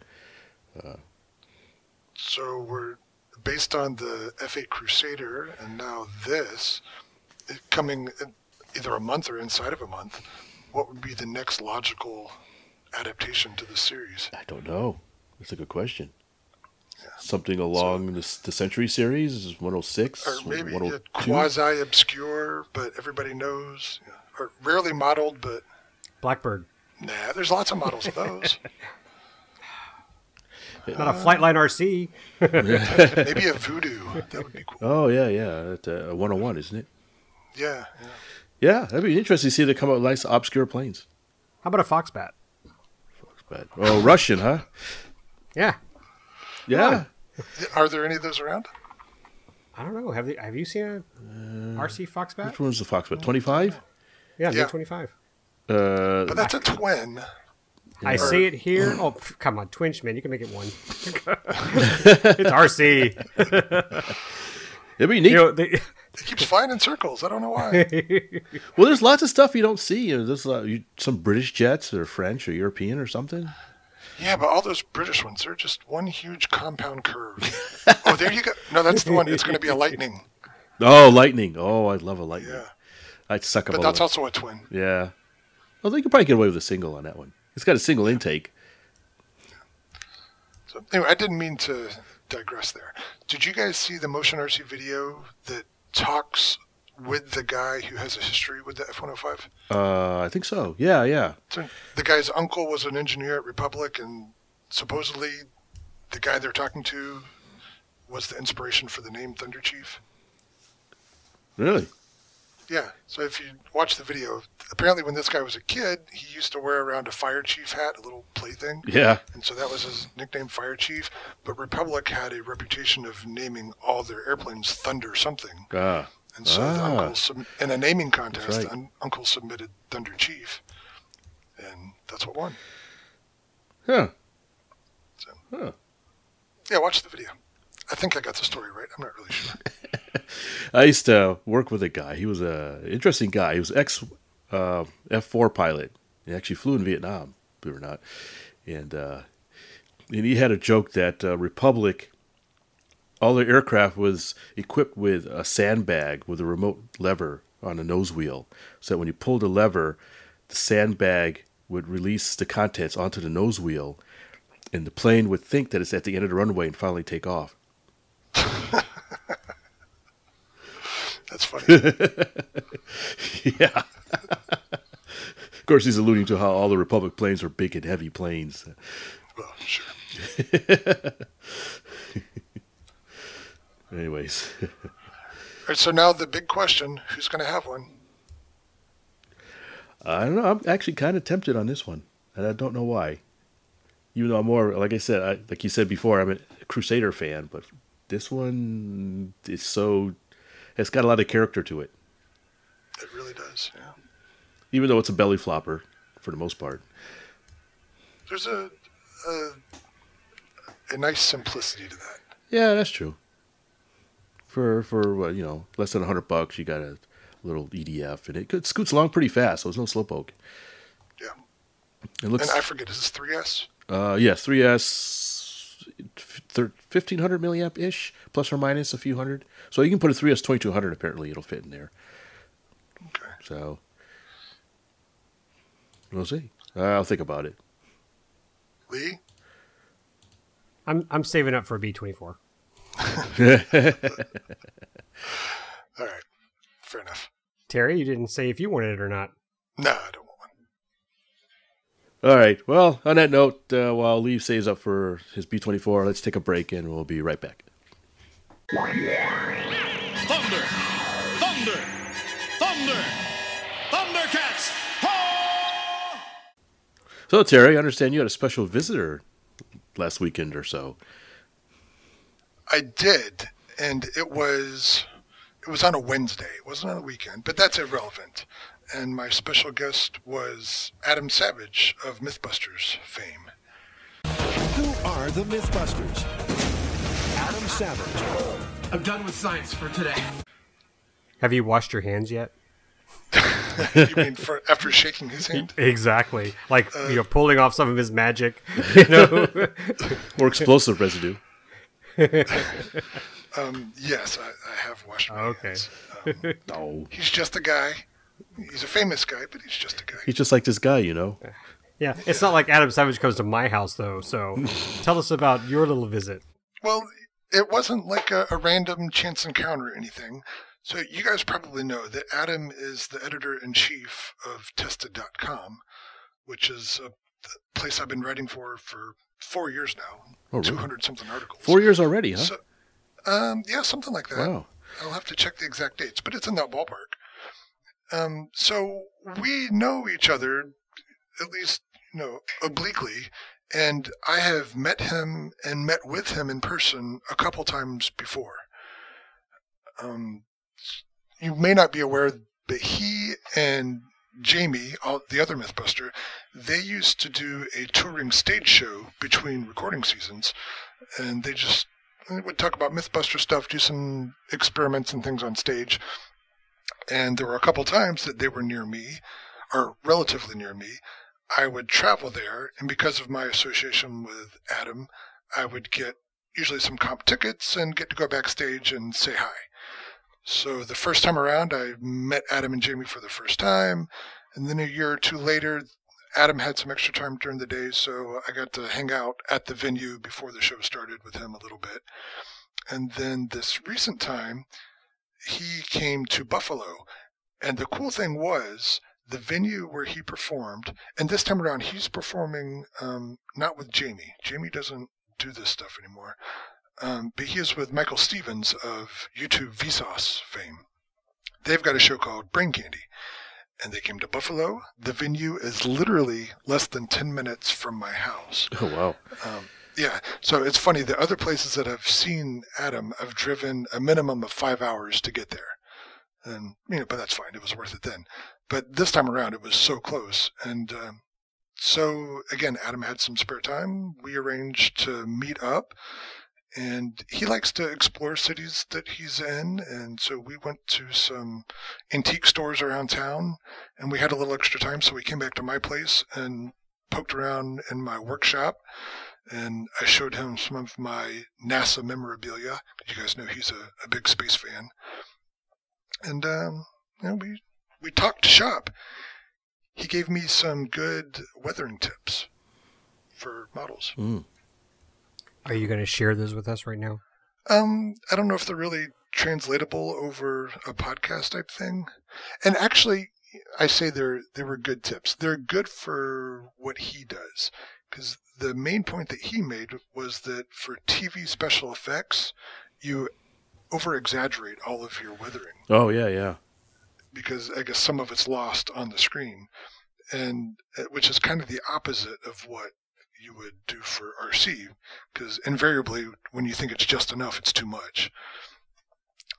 So we're based on the F8 Crusader and now this coming either a month or inside of a month. What would be the next logical adaptation to the series? I don't know. That's a good question. Something along this, the Century series 106, Or maybe 102. quasi obscure, but everybody knows, or rarely modeled, but Blackbird. nah, there's lots of models of those. Not a Flightline RC. maybe a Voodoo. That would be cool. Oh yeah, yeah, that's uh, 101, isn't it? Yeah, yeah. Yeah, that'd be interesting to see they come out with nice obscure planes. How about a Foxbat? But oh, Russian, huh? Yeah. Yeah, Are there any of those around? I don't know. Have you have you seen a RC Foxbat? which one's the Fox? What 25? Yeah, Yeah. the 25. Uh, But that's a twin. I see it here. Oh, pff, come on, Twinch, man. You can make it one. it's RC. it'd be neat. You know, they, It keeps flying in circles. I don't know why. well, there's lots of stuff you don't see. You know, there's uh, you, some British jets or French or European or something. Yeah, but all those British ones, they're just one huge compound curve. oh, there you go. No, that's the one. It's going to be a lightning. Oh, lightning! Oh, I love a lightning. Yeah, I'd suck up but that's also a twin. Yeah. Well, they could probably get away with a single on that one. It's got a single intake. So anyway, I didn't mean to digress there. Did you guys see the Motion RC video that talks with the guy who has a history with the F-105? Uh, I think so. Yeah, yeah. So the guy's uncle was an engineer at Republic, and supposedly the guy they're talking to was the inspiration for the name Thunder Chief. Really? Yeah. So if you watch the video, apparently when this guy was a kid, he used to wear around a fire chief hat, a little plaything. Yeah. And so that was his nickname, Fire Chief. But Republic had a reputation of naming all their airplanes Thunder something. Ah. And so Ah. uncle, sub- in a naming contest, right. un- uncle submitted Thunder Chief. And that's what won. Huh. So, Huh. yeah, watch the video. I think I got the story right. I'm not really sure. I used to work with a guy. He was a interesting guy. He was ex uh, F four pilot. He actually flew in Vietnam, believe it or not. And uh, and he had a joke that uh, Republic, all their aircraft was equipped with a sandbag with a remote lever on the nose wheel, so that when you pulled the lever, the sandbag would release the contents onto the nose wheel, and the plane would think that it's at the end of the runway and finally take off. That's funny. yeah. of course, he's alluding to how all the Republic planes are big and heavy planes. well, sure. Anyways, All right, so now the big question who's going to have one? I don't know. I'm actually kind of tempted on this one, and I don't know why. Even though I'm more, like I said, I, like you said before, I'm a Crusader fan, but this one is so. It's got a lot of character to it, It really does. Yeah. even though it's a belly flopper for the most part. There's a, a a nice simplicity to that. Yeah, that's true. For for what you know, less than hundred bucks, you got a little EDF, and it could- scoots along pretty fast. So it's no slowpoke. Yeah. It looks. And I forget, is this 3S? Uh, yes, 3S, thir- 1500 milliamp ish, plus or minus a few hundred. So you can put a 3S 2200. Apparently, it'll fit in there. Okay. So we'll see. I'll think about it. Lee? I'm I'm saving up for a B24. All right. Fair enough. Terry, you didn't say if you wanted it or not. No, I don't want one. All right. Well, on that note, uh, while Lee saves up for his B24, let's take a break and we'll be right back. Thunder! Thunder! Thunder! Thundercats! Ho! So, Terry, I understand you had a special visitor last weekend or so. I did, and it was it was on a Wednesday. It wasn't on a weekend, but that's irrelevant. And my special guest was Adam Savage of MythBusters fame. Who are the Mythbusters? Adam Savage, I'm done with science for today. Have you washed your hands yet? You mean for after shaking his hand? Exactly. Like uh, you're pulling off some of his magic. You know. Or explosive residue. Um, yes, I, I have washed my Okay. hands. Um, No. he's just a guy. He's a famous guy, but he's just a guy. He's just like this guy, you know. yeah, it's not like Adam Savage comes to my house though. So, tell us about your little visit. Well, it wasn't like a, a random chance encounter or anything. So you guys probably know that Adam is the editor in chief of Tested.com, which is a place I've been writing for for four years now, Oh, really? two hundred something articles. Four years already, huh? So, um, yeah, something like that. Wow. I'll have to check the exact dates, but it's in that ballpark. Um, so we know each other, at least you know obliquely, and I have met him and met with him in person a couple times before. Um, you may not be aware, but he and Jamie, the other MythBuster, they used to do a touring stage show between recording seasons, and they just they would talk about MythBuster stuff, do some experiments and things on stage. And there were a couple times that they were near me, or relatively near me. I would travel there, and because of my association with Adam, I would get usually some comp tickets and get to go backstage and say hi. So the first time around, I met Adam and Jamie for the first time, and then a year or two later, Adam had some extra time during the day, so I got to hang out at the venue before the show started with him a little bit. And then this recent time, he came to Buffalo. And the cool thing was the venue where he performed, and this time around, he's performing um, not with Jamie. Jamie doesn't do this stuff anymore. Um, but he is with Michael Stevens of YouTube Vsauce fame. They've got a show called Brain Candy and they came to Buffalo. The venue is literally less than 10 minutes from my house. Oh, wow. Um, yeah, so it's funny. The other places that I've seen Adam, I've driven a minimum of five hours to get there. And, you know, but that's fine. It was worth it then. But this time around, it was so close. And um, so, again, Adam had some spare time. We arranged to meet up. And he likes to explore cities that he's in. And so we went to some antique stores around town and we had a little extra time. So we came back to my place and poked around in my workshop and I showed him some of my NASA memorabilia. You guys know he's a, a big space fan. And, um, we, we talked shop. He gave me some good weathering tips for models. Mm. Are you going to share those with us right now? Um, I don't know if they're really translatable over a podcast type thing. And actually, I say they're they were good tips. They're good for what he does because the main point that he made was that for TV special effects, you over exaggerate all of your weathering Oh, yeah, yeah. because I guess some of it's lost on the screen, and uh, which is kind of the opposite of what you would do for RC, because invariably when you think it's just enough, it's too much.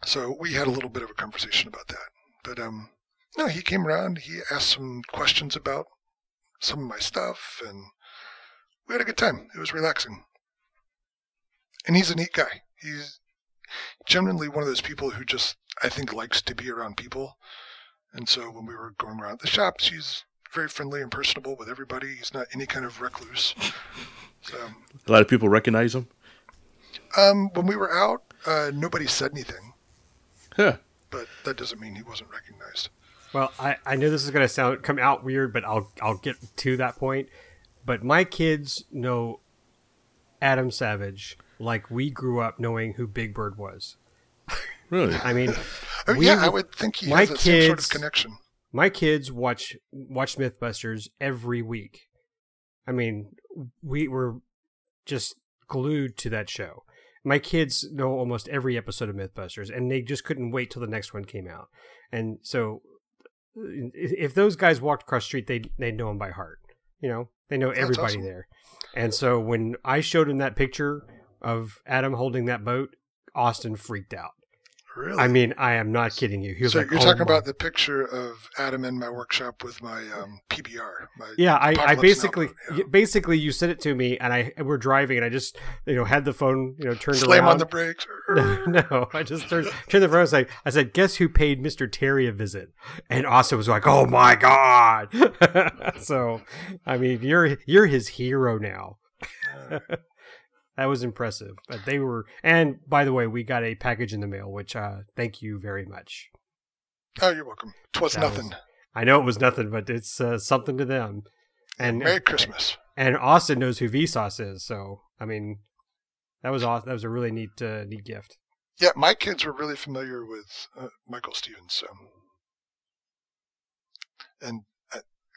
So we had a little bit of a conversation about that, but um, no, he came around. He asked some questions about some of my stuff, and we had a good time. It was relaxing. and he's a neat guy. He's genuinely one of those people who just I think likes to be around people. And so when we were going around the shops, he's very friendly and personable with everybody. He's not any kind of recluse. So A lot of people recognize him. um, when we were out, uh, nobody said anything, Huh. but that doesn't mean he wasn't recognized. Well, I, I know this is going to sound come out weird, but I'll I'll get to that point. But my kids know Adam Savage like we grew up knowing who Big Bird was. Really? I mean, Oh, we- yeah, I would think he my has that same sort of connection. My kids watch watch Mythbusters every week. I mean, we were just glued to that show. My kids know almost every episode of Mythbusters, and they just couldn't wait till the next one came out. And so, if those guys walked across the street, they they know them by heart. You know, they know everybody awesome. there. And so, when I showed him that picture of Adam holding that boat, Austin freaked out. Really? I mean, I am not kidding you. He was so like, you're "Oh talking my about the picture of Adam in my workshop with my um, PBR. My Yeah, I, I basically, yeah. basically, you sent it to me, and I we're driving, and I just, you know, had the phone, you know, turned slam around. on the brakes. no, I just turned turned the phone. I was like, I said, guess who paid Mister Terry a visit? And Austin was like, oh my god. so, I mean, you're you're his hero now. that was impressive. But they were, and by the way, we got a package in the mail, which uh, thank you very much. oh, you're welcome. Twas That nothing. was- I know it was nothing, but it's uh, something to them. And Merry Christmas. and Austin knows who Vsauce is, so I mean, that was awesome. That was a really neat, uh, neat gift. Yeah, my kids were really familiar with uh, Michael Stevens. So, and uh,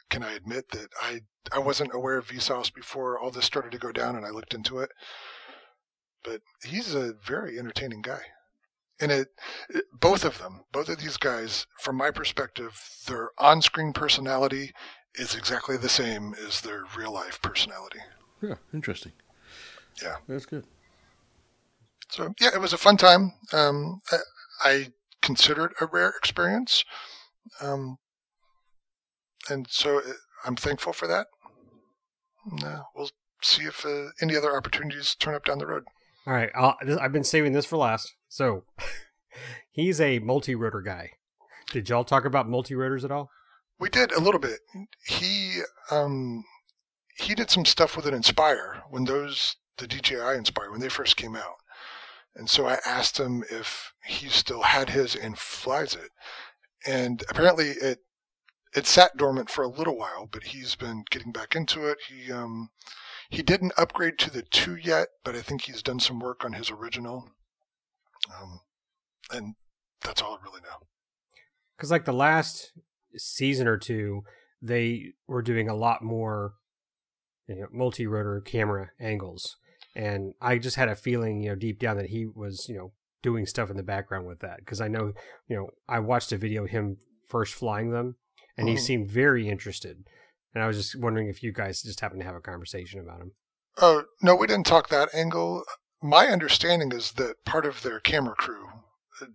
can I admit that I I wasn't aware of Vsauce before all this started to go down, and I looked into it. But he's a very entertaining guy, and it, it both of them, both of these guys, from my perspective, their on-screen personality is exactly the same as their real life personality. Yeah, interesting. Yeah. That's good. So yeah, it was a fun time. Um, I, I consider it a rare experience, um, and so uh, I'm thankful for that. And, uh, we'll see if uh, any other opportunities turn up down the road. All right, I've been saving this for last. So, he's a multi-rotor guy. Did y'all talk about multi-rotors at all? We did a little bit. He um, he did some stuff with an Inspire when those the DJI Inspire when they first came out, and so I asked him if he still had his and flies it, and apparently it it sat dormant for a little while, but he's been getting back into it. He um he didn't upgrade to the two yet, but I think he's done some work on his original, um, and that's all I really know. Because like the last season or two, they were doing a lot more you know, multi-rotor camera angles, and I just had a feeling, you know, deep down that he was, you know, doing stuff in the background with that. Because I know, you know, I watched a video of him first flying them, and he Mhm. seemed very interested. And I was just wondering if you guys just happened to have a conversation about him. Oh, no, we didn't talk that angle. My understanding is that part of their camera crew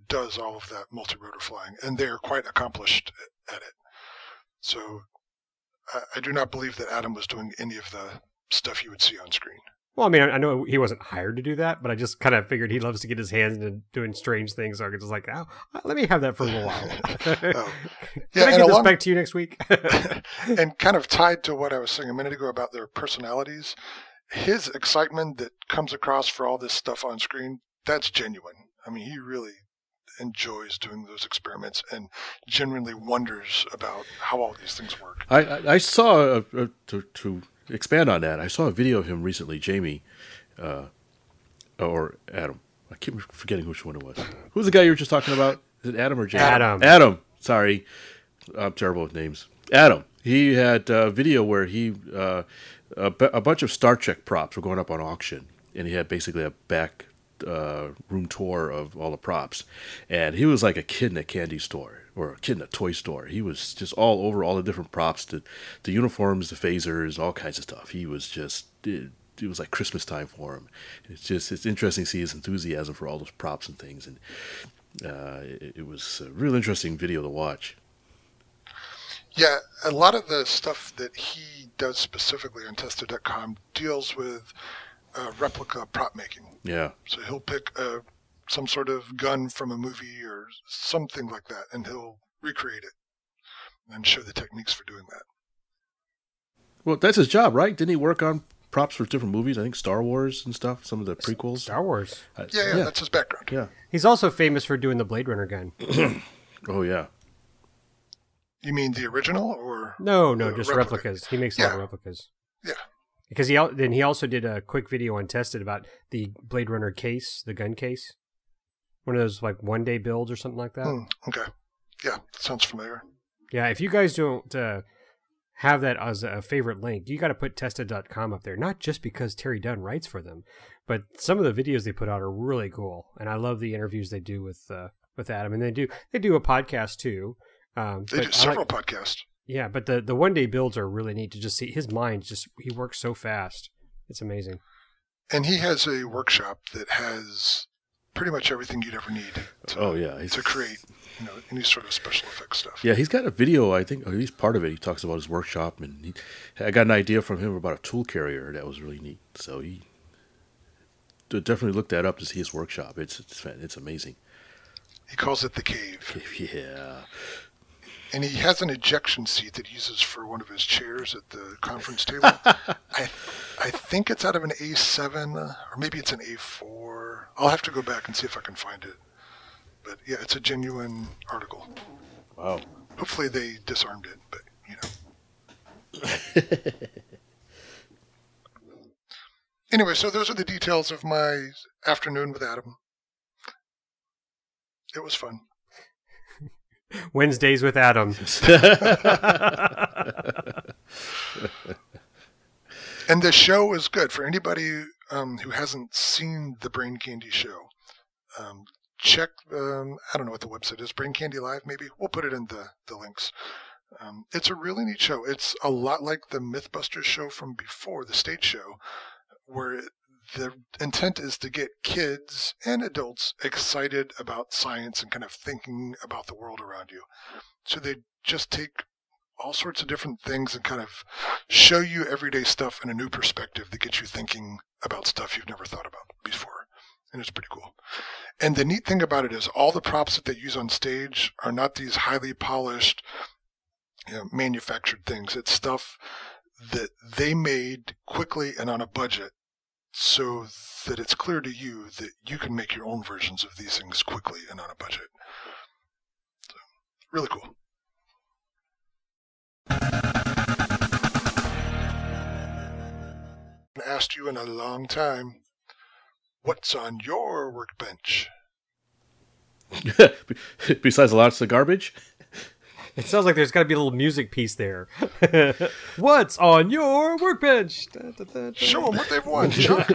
does all of that multi-rotor flying, and they are quite accomplished at it. So I, I do not believe that Adam was doing any of the stuff you would see on screen. Well, I mean, I I know he wasn't hired to do that, but I just kind of figured he loves to get his hands into doing strange things. So I was just like, oh, let me have that for a little while. Oh. Can Yeah, I and get this along- back to you next week? and kind of tied to what I was saying a minute ago about their personalities, his excitement that comes across for all this stuff on screen, that's genuine. I mean, he really enjoys doing those experiments and genuinely wonders about how all these things work. I, I, I saw, uh, uh, to, to expand on that, I saw a video of him recently, Jamie, uh, or Adam. I keep forgetting which one it was. Who's the guy you were just talking about? Is it Adam or Jamie? Adam. Adam. Sorry. I'm terrible with names. Adam. He had a video where he, uh, a, bunch of Star Trek props were going up on auction. And he had basically a back uh, room tour of all the props. And he was like a kid in a candy store or a kid in a toy store. He was just all over all the different props, the, the uniforms, the phasers, all kinds of stuff. He was just, it, it was like Christmas time for him. It's just, it's interesting to see his enthusiasm for all those props and things. And uh, it, it was a real interesting video to watch. Yeah, a lot of the stuff that he does specifically on Tested.com deals with uh, replica prop making. Yeah. So he'll pick uh, some sort of gun from a movie or something like that, and he'll recreate it and show the techniques for doing that. Well, that's his job, right? Didn't he work on props for different movies? I think Star Wars and stuff, some of the prequels. Star Wars. Uh, Yeah, yeah, yeah. that's his background. yeah. He's also famous for doing the Blade Runner gun. Oh, yeah. You mean the original or No, no, just replica? replicas. He makes a lot of replicas. Yeah. Because he then he also did a quick video on tested about the Blade Runner case, the gun case, one of those like one day builds or something like that. Hmm, okay. Yeah, sounds familiar. Yeah, if you guys don't uh, have that as a favorite link, you got to put tested.com up there. Not just because Terry Dunn writes for them, but some of the videos they put out are really cool, and I love the interviews they do with uh, with Adam, and they do they do a podcast too. Um, They do several like- podcasts. yeah, but the the one day builds are really neat to just see. His mind just he works so fast. It's amazing. And he has a workshop that has pretty much everything you'd ever need to, Oh, yeah. He's, to create, you know, any sort of special effects stuff. Yeah, he's got a video, I think, or at least part of it. He talks about his workshop, and he, I got an idea from him about a tool carrier that was really neat. So he definitely look that up to see his workshop. It's it's, it's amazing. He calls it the cave. Yeah. And he has an ejection seat that he uses for one of his chairs at the conference table. I I think it's out of an A7 uh, or maybe it's an A4. I'll have to go back and see if I can find it. But yeah, it's a genuine article. Wow. Hopefully they disarmed it, but you know. anyway, so those are the details of my afternoon with Adam. It was fun. Wednesdays with Adam. And the show is good for anybody um, who hasn't seen the Brain Candy show. Um, check, um, I don't know what the website is, Brain Candy Live, maybe. We'll put it in the, the links. Um, it's a really neat show. It's a lot like the Mythbusters show from before, the stage show, where the intent is to get kids and adults excited about science and kind of thinking about the world around you. So they just take all sorts of different things and kind of show you everyday stuff in a new perspective that gets you thinking about stuff you've never thought about before. And it's pretty cool. And the neat thing about it is all the props that they use on stage are not these highly polished, you know, manufactured things. It's stuff that they made quickly and on a budget so that it's clear to you that you can make your own versions of these things quickly and on a budget. So, really cool. asked you in a long time, what's on your workbench? Besides lots of garbage. It sounds like there's got to be a little music piece there. What's on your workbench? Da, da, da, da. Show them what they've won, Chuck.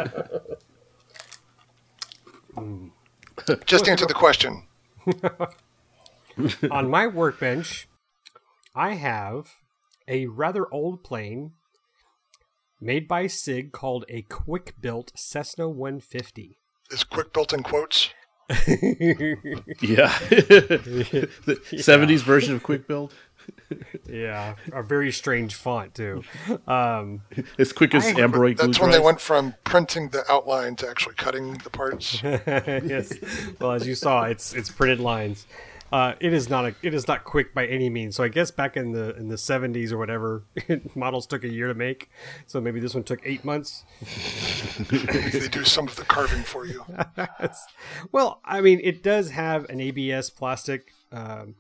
Just answer the question. on my workbench, I have a rather old plane made by SIG called a quick built Cessna 150. Is quick built in quotes? Yeah. the 70s version of Quick Build. yeah, a very strange font too. Um, As quick as Ambroid glue That's when they went from printing the outline to actually cutting the parts. yes. Well, as you saw, it's it's printed lines. Uh, it is not a it is not quick by any means. So I guess back in the in the seventies or whatever, models took a year to make. So maybe this one took eight months. maybe they do some of the carving for you. Well, I mean, it does have an ABS plastic um,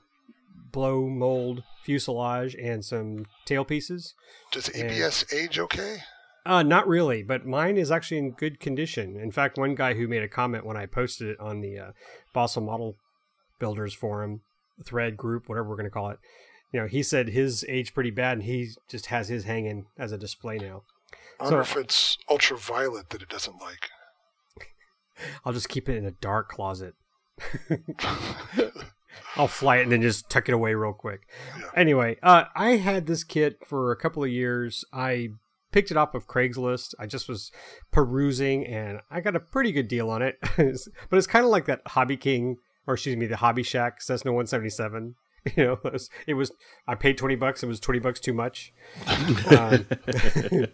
blow mold fuselage and some tail pieces. Does ABS age okay? Uh, not really, but mine is actually in good condition. In fact, one guy who made a comment when I posted it on the uh, Balsa Model Builders Forum thread group, whatever we're going to call it, you know, he said his age pretty bad, and he just has his hanging as a display now. I wonder So- if it's ultraviolet that it doesn't like. I'll just keep it in a dark closet. I'll fly it and then just tuck it away real quick. Anyway, uh, I had this kit for a couple of years. I picked it up of Craigslist. I just was perusing and I got a pretty good deal on it. but it's kind of like that Hobby King, or excuse me, the Hobby Shack Cessna 177. You know, it was, it was I paid 20 bucks. It was 20 bucks too much. Um,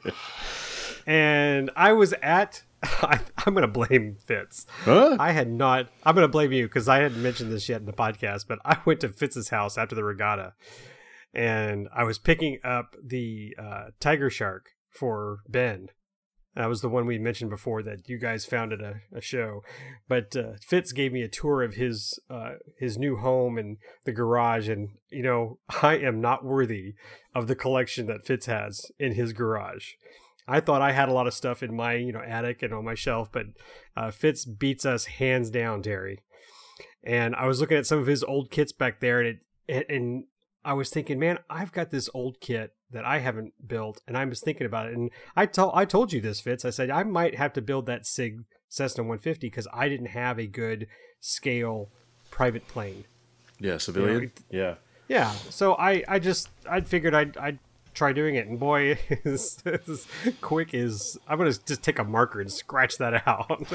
and I was at I, I'm going to blame Fitz. Huh? I had not. I'm going to blame you because I hadn't mentioned this yet in the podcast. But I went to Fitz's house after the regatta, and I was picking up the uh, tiger shark for Ben. That was the one we mentioned before that you guys found at a, a show. But uh, Fitz gave me a tour of his uh, his new home and the garage, and you know I am not worthy of the collection that Fitz has in his garage. I thought I had a lot of stuff in my you know attic and on my shelf, but uh, Fitz beats us hands down, Terry. And I was looking at some of his old kits back there, and it and I was thinking, man, I've got this old kit that I haven't built, and I was thinking about it. And I told I told you this, Fitz. I said I might have to build that Sig Cessna 150 because I didn't have a good scale private plane. Yeah, civilian. it- yeah. Yeah, so I I just I figured I'd I'd try doing it, and boy, is, is quick is I'm gonna just take a marker and scratch that out.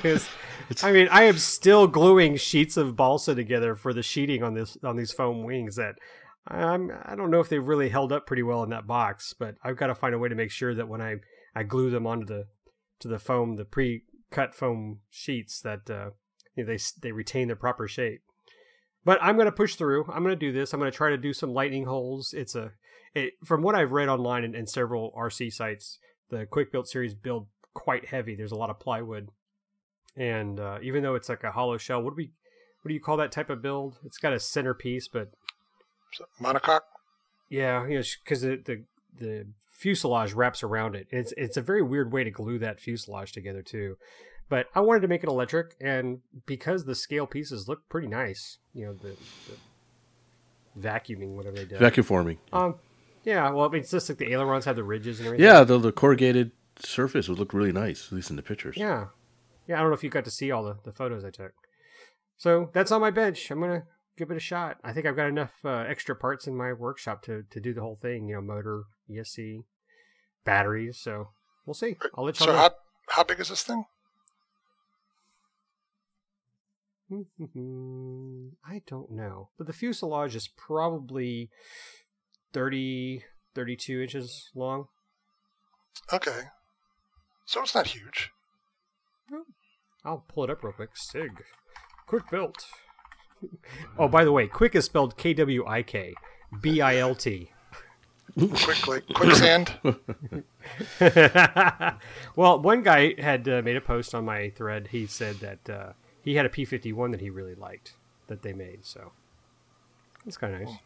It's- I mean, I am still gluing sheets of balsa together for the sheeting on this on these foam wings that I'm I don't know if they've really held up pretty well in that box, but I've got to find a way to make sure that when I I glue them onto the to the foam, the pre-cut foam sheets that uh, you know, they they retain their proper shape. But I'm going to push through. I'm going to do this. I'm going to try to do some lightning holes. It's a it, from what I've read online and, and several RC sites, the quick built series build quite heavy. There's a lot of plywood, and uh, even though it's like a hollow shell, what do we what do you call that type of build? It's got a centerpiece, but Monocoque. yeah, you know, because the, the the fuselage wraps around it. It's it's a very weird way to glue that fuselage together too. But I wanted to make it electric, and because the scale pieces look pretty nice, you know, the, the vacuuming whatever they did. Vacuum forming. um, yeah, well, I mean, it's just like the ailerons have the ridges and everything. Yeah, the, the corrugated surface would look really nice, at least in the pictures. yeah, yeah. I don't know if you got to see all the, the photos I took. So that's on my bench. I'm gonna give it a shot. I think I've got enough uh, extra parts in my workshop to to do the whole thing. You know, motor, ESC, batteries. So we'll see. I'll let you So know. how how big is this thing? I don't know, but the fuselage is probably 30, 32 inches long. Okay. So it's not huge. I'll pull it up real quick. Sig, quick built. oh, by the way, quick is spelled K W I K, B I L T. Quick like quicksand. well, one guy had uh, made a post on my thread. He said that uh, he had a P fifty one that he really liked that they made. So that's kind of nice.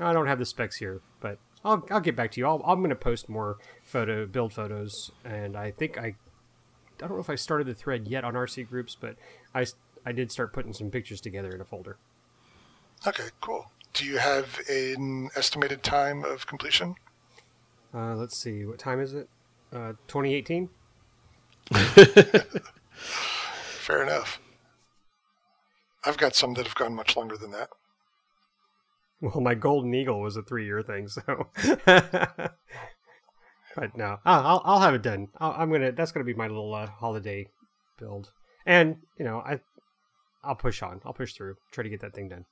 I don't have the specs here, but I'll I'll get back to you. I'll, I'm going to post more photo build photos, and I think I I don't know if I started the thread yet on RC groups, but I I did start putting some pictures together in a folder. Okay, cool. Do you have an estimated time of completion? Uh, let's see, what time is it? Uh, 2018. Fair enough. I've got some that have gone much longer than that. Well, my golden eagle was a three-year thing, so. but no, I'll I'll, have it done. I'll, I'm gonna. That's gonna be my little uh, holiday build, and you know, I I'll push on. I'll push through. Try to get that thing done.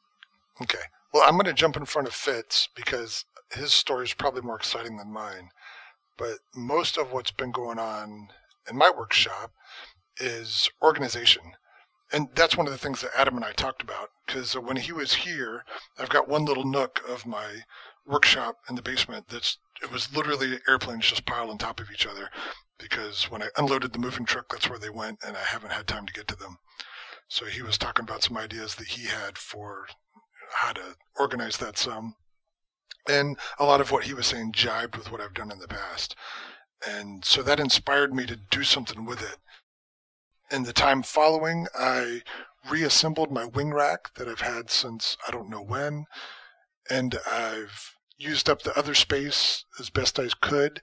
Okay. Well, I'm to jump in front of Fitz because his story is probably more exciting than mine. But most of what's been going on in my workshop is organization. And that's one of the things that Adam and I talked about because when he was here, I've got one little nook of my workshop in the basement that's it was literally airplanes just piled on top of each other because when I unloaded the moving truck, that's where they went, and I haven't had time to get to them. So he was talking about some ideas that he had for how to organize that some. And a lot of what he was saying jibed with what I've done in the past. And so that inspired me to do something with it. In the time following, I reassembled my wing rack that I've had since I don't know when. And I've used up the other space as best I could.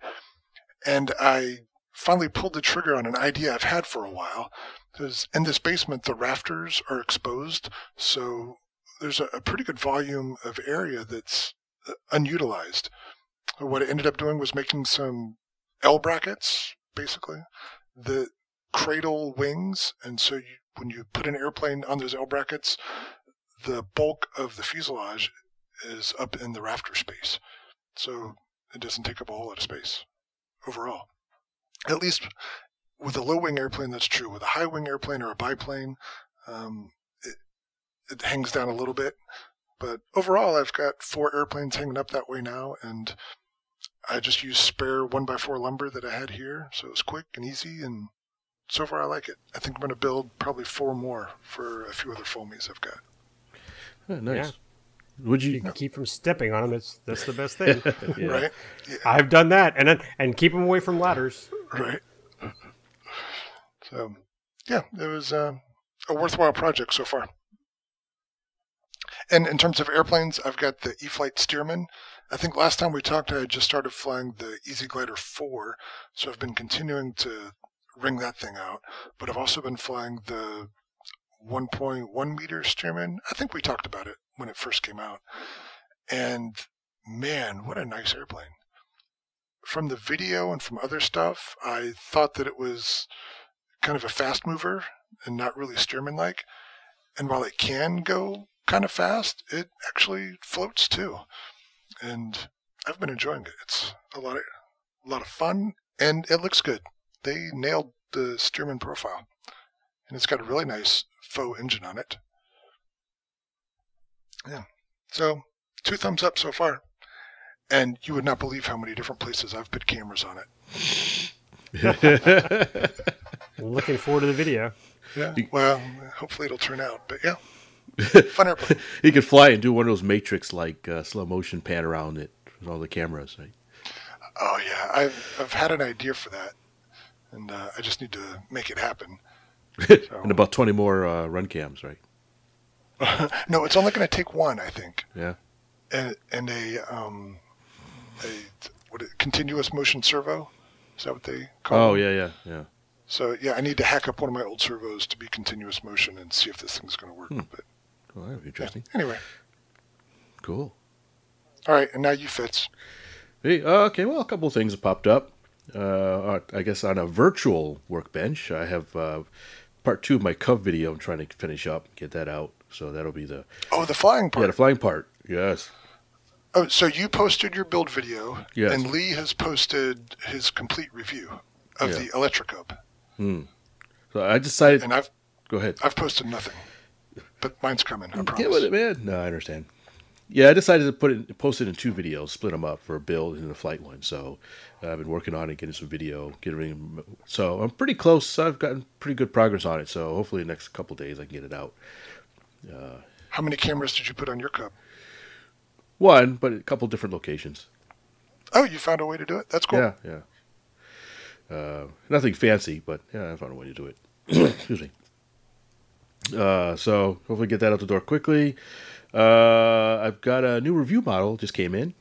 And I finally pulled the trigger on an idea I've had for a while. Because in this basement, the rafters are exposed. So there's a, a pretty good volume of area that's uh, unutilized. What I ended up doing was making some L brackets, basically, that cradle wings. And so you, when you put an airplane on those L brackets, the bulk of the fuselage is up in the rafter space. So it doesn't take up a whole lot of space overall. at least with a low wing airplane, that's true. With a high wing airplane or a biplane, um, it, it hangs down a little bit. But overall, I've got four airplanes hanging up that way now, and I just used spare one by four lumber that I had here, so it was quick and easy, and so far I like it. I think I'm going to build probably four more for a few other foamies I've got. Oh, nice. Yeah. Would you? You can keep from stepping on them. It's that's the best thing. Yeah. Right? Yeah, I've done that, and then, and keep them away from ladders. right. So, yeah, it was uh, a worthwhile project so far. And in terms of airplanes, I've got the E-flite Stearman. I think last time we talked, I had just started flying the Easy Glider 4, so I've been continuing to ring that thing out. But I've also been flying the 1.1 meter Stearman. I think we talked about it when it first came out. And man, what a nice airplane. From the video and from other stuff, I thought that it was kind of a fast mover and not really Stearman like. And while it can go kind of fast, it actually floats too. And I've been enjoying it. It's a lot of a lot of fun and it looks good. They nailed the Stearman profile. And it's got a really nice faux engine on it. Yeah. So, two thumbs up so far. And you would not believe how many different places I've put cameras on it. Looking forward to the video. Yeah. Well, hopefully it'll turn out. But yeah, fun airplane. he could fly and do one of those Matrix like uh, slow motion pan around it with all the cameras. Right? Oh yeah, I've I've had an idea for that, and uh, I just need to make it happen. and about twenty more uh, RunCams, right? No, it's only going to take one, I think, Yeah. and and a um a what a continuous motion servo. Is that what they call? Oh them? yeah, yeah, yeah. So yeah, I need to hack up one of my old servos to be continuous motion and see if this thing's going to work. But Well, that'd be interesting. anyway, Cool. all right, and now you Fitz. Hey, uh, okay, well, a couple of things have popped up. Uh, I guess on a virtual workbench, I have uh, part two of my Cub video. I'm trying to finish up, and get that out. So that'll be the Oh, the flying part. yeah the flying part. Yes. Oh, so you posted your build video, Yes. and Lee has posted his complete review of Yeah. the Electrocub, So I decided. and I've go ahead. I've posted nothing, but mine's coming. I promise. Get with it, man. No, I understand. Yeah, I decided to put it, post it in two videos, split them up for a build and a flight one. So uh, I've been working on it, getting some video, getting. So I'm pretty close. I've gotten pretty good progress on it. So hopefully, the next couple days I can get it out. How many cameras did you put on your Cub? One, but a couple different locations. Oh, you found a way to do it. That's cool. Yeah, yeah. Uh, nothing fancy, but yeah, I found a way to do it. Excuse me. Uh, so hopefully get that out the door quickly. Uh, I've got a new review model just came in.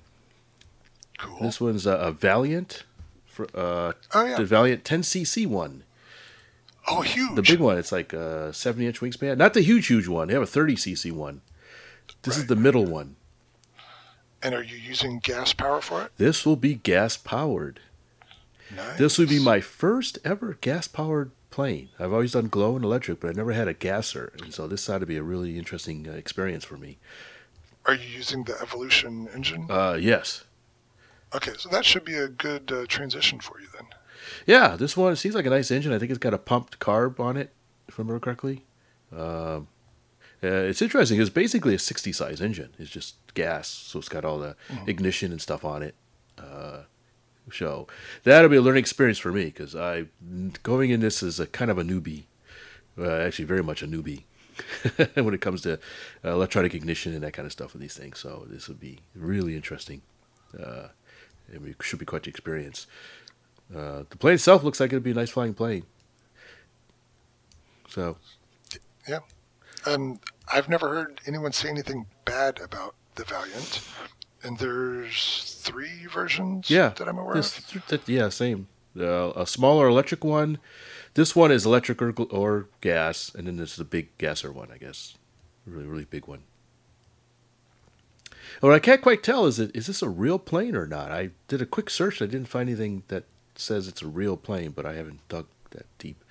Cool. This one's a, a Valiant, for, uh, Oh, yeah. the Valiant 10cc one, Oh, huge. the big one. It's like a 70 inch wingspan, not the huge, huge one. They have a 30cc one. This is the middle one. And are you using gas power for it? This will be gas powered. Nice. This would be my first ever gas powered plane. I've always done glow and electric, but I never had a gasser, and so this ought to be a really interesting uh, experience for me. Are you using the Evolution engine? Uh, yes, Okay, so that should be a good uh, transition for you then. Yeah. This one seems like a nice engine. I think it's got a pumped carb on it, if I remember correctly. Um, uh, it's interesting. It's basically a 60 size engine. It's just gas, so it's got all the ignition and stuff on it. Uh, so that'll be a learning experience for me because I going in this as a kind of a newbie, uh, actually very much a newbie when it comes to uh, electronic ignition and that kind of stuff with these things. So this would be really interesting. Uh, and it should be quite the experience. Uh, the plane itself looks like it'd be a nice flying plane. So Yeah. Um, I've never heard anyone say anything bad about the Valiant. And there's three versions yeah, that I'm aware of. that- yeah, same. Uh, a smaller electric one. This one is electric or, gl- or gas, and then there's the big gasser one, I guess. Really, really big one. What I can't quite tell is it is this a real plane or not? I did a quick search. I didn't find anything that says it's a real plane, but I haven't dug that deep.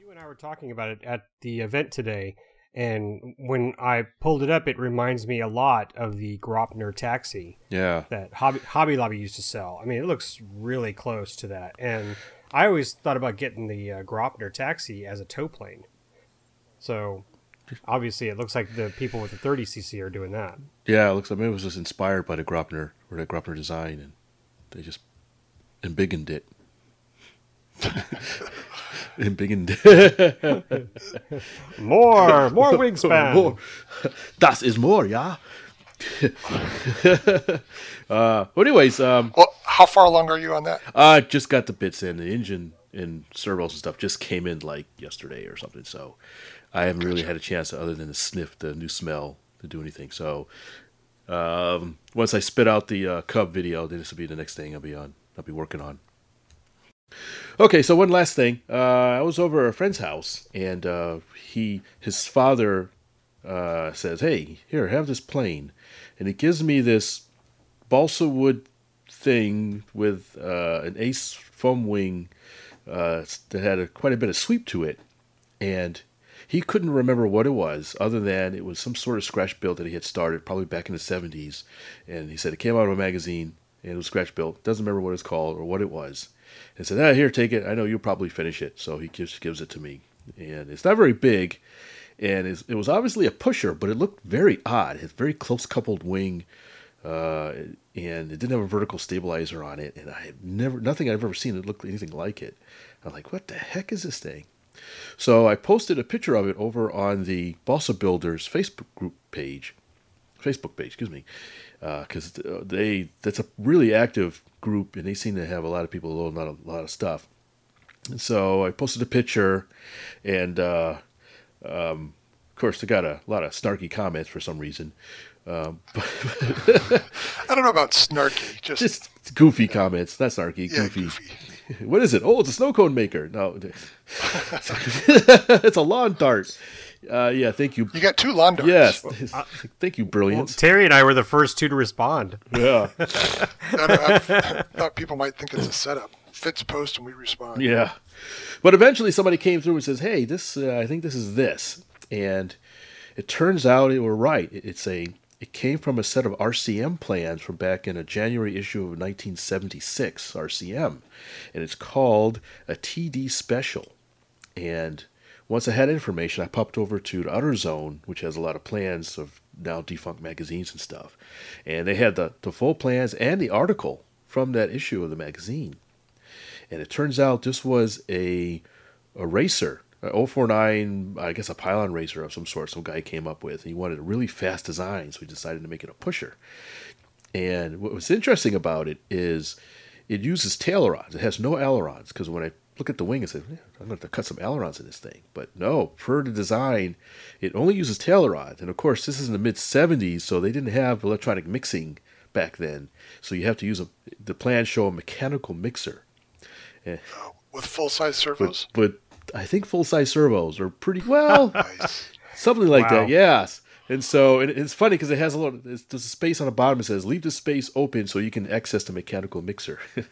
You and I were talking about it at the event today, And when I pulled it up, it reminds me a lot of the Graupner taxi Yeah. that Hobby, Hobby Lobby used to sell. I mean, it looks really close to that. And I always thought about getting the uh, Graupner taxi as a tow plane. So obviously, it looks like the people with the 30cc are doing that. Yeah, it looks like maybe it was just inspired by the Graupner or the Graupner design, and they just embiggened it. embiggened. More, more wingspan. more. Das is more, yeah. uh, well, anyways, um, Well, how far along are you on that? I just got the bits in. The engine and servos and stuff just came in like yesterday or something. So I haven't really had a chance, other than to sniff the new smell, to do anything. So um, once I spit out the uh, Cub video, then this will be the next thing I'll be on. I'll be working on. Okay, so one last thing. Uh, I was over at a friend's house, and uh, he, his father, uh, says, "Hey, here, have this plane," and he gives me this balsa wood thing with uh, an ace foam wing uh, that had a, quite a bit of sweep to it, and he couldn't remember what it was, other than it was some sort of scratch build that he had started probably back in the '70s, and he said it came out of a magazine it was scratch built. Doesn't remember what it's called or what it was. And said, "Ah, here, take it. I know you'll probably finish it." So he gives gives it to me, and it's not very big, and it's, it was obviously a pusher, but it looked very odd. It had very close coupled wing, uh, and it didn't have a vertical stabilizer on it. And I have never, nothing I've ever seen that looked anything like it. I'm like, what the heck is this thing? So I posted a picture of it over on the Balsa Builders Facebook group page, Facebook page, excuse me, because they that's a really active group and they seem to have a lot of people loading out a lot of stuff. And so I posted a picture, and uh, um, of course, they got a lot of snarky comments for some reason. Um, I don't know about snarky. Just, just goofy comments, not snarky, yeah, goofy. goofy. What is it? Oh, it's a snow cone maker. No, it's a lawn dart. Uh, yeah, thank you. You got two lawn darts. Yes, Well, thank you, Well, brilliance. Terry and I were the first two to respond. yeah, I, don't- I thought people might think it's a setup. Fitz post and we respond. yeah. But eventually, somebody came through and says, "Hey, this. Uh, I think this is this," and it turns out it were right. It's a. It came from a set of RCM plans from back in a January issue of 1976 RCM, and it's called a TD Special. And once I had information, I popped over to the Outer Zone, which has a lot of plans of now defunct magazines and stuff. And they had the, the full plans and the article from that issue of the magazine. And it turns out this was a, a racer, a 049, I guess a pylon racer of some sort, some guy came up with. and He wanted a really fast design, so he decided to make it a pusher. And what was interesting about it is it uses tail rods. It has no ailerons because when I look at the wing, I said, "Yeah, I'm going to have to cut some ailerons in this thing. But no, per the design, it only uses tail rods. And of course, this is in the mid 70s, so they didn't have electronic mixing back then. So you have to use a, the plans show a mechanical mixer. Eh. With full size servos. But I think full size servos are pretty well. Nice. Something like Wow. that, yes. And so and it's funny because it has a little, there's there's a space on the bottom that says, leave the space open so you can access the mechanical mixer. I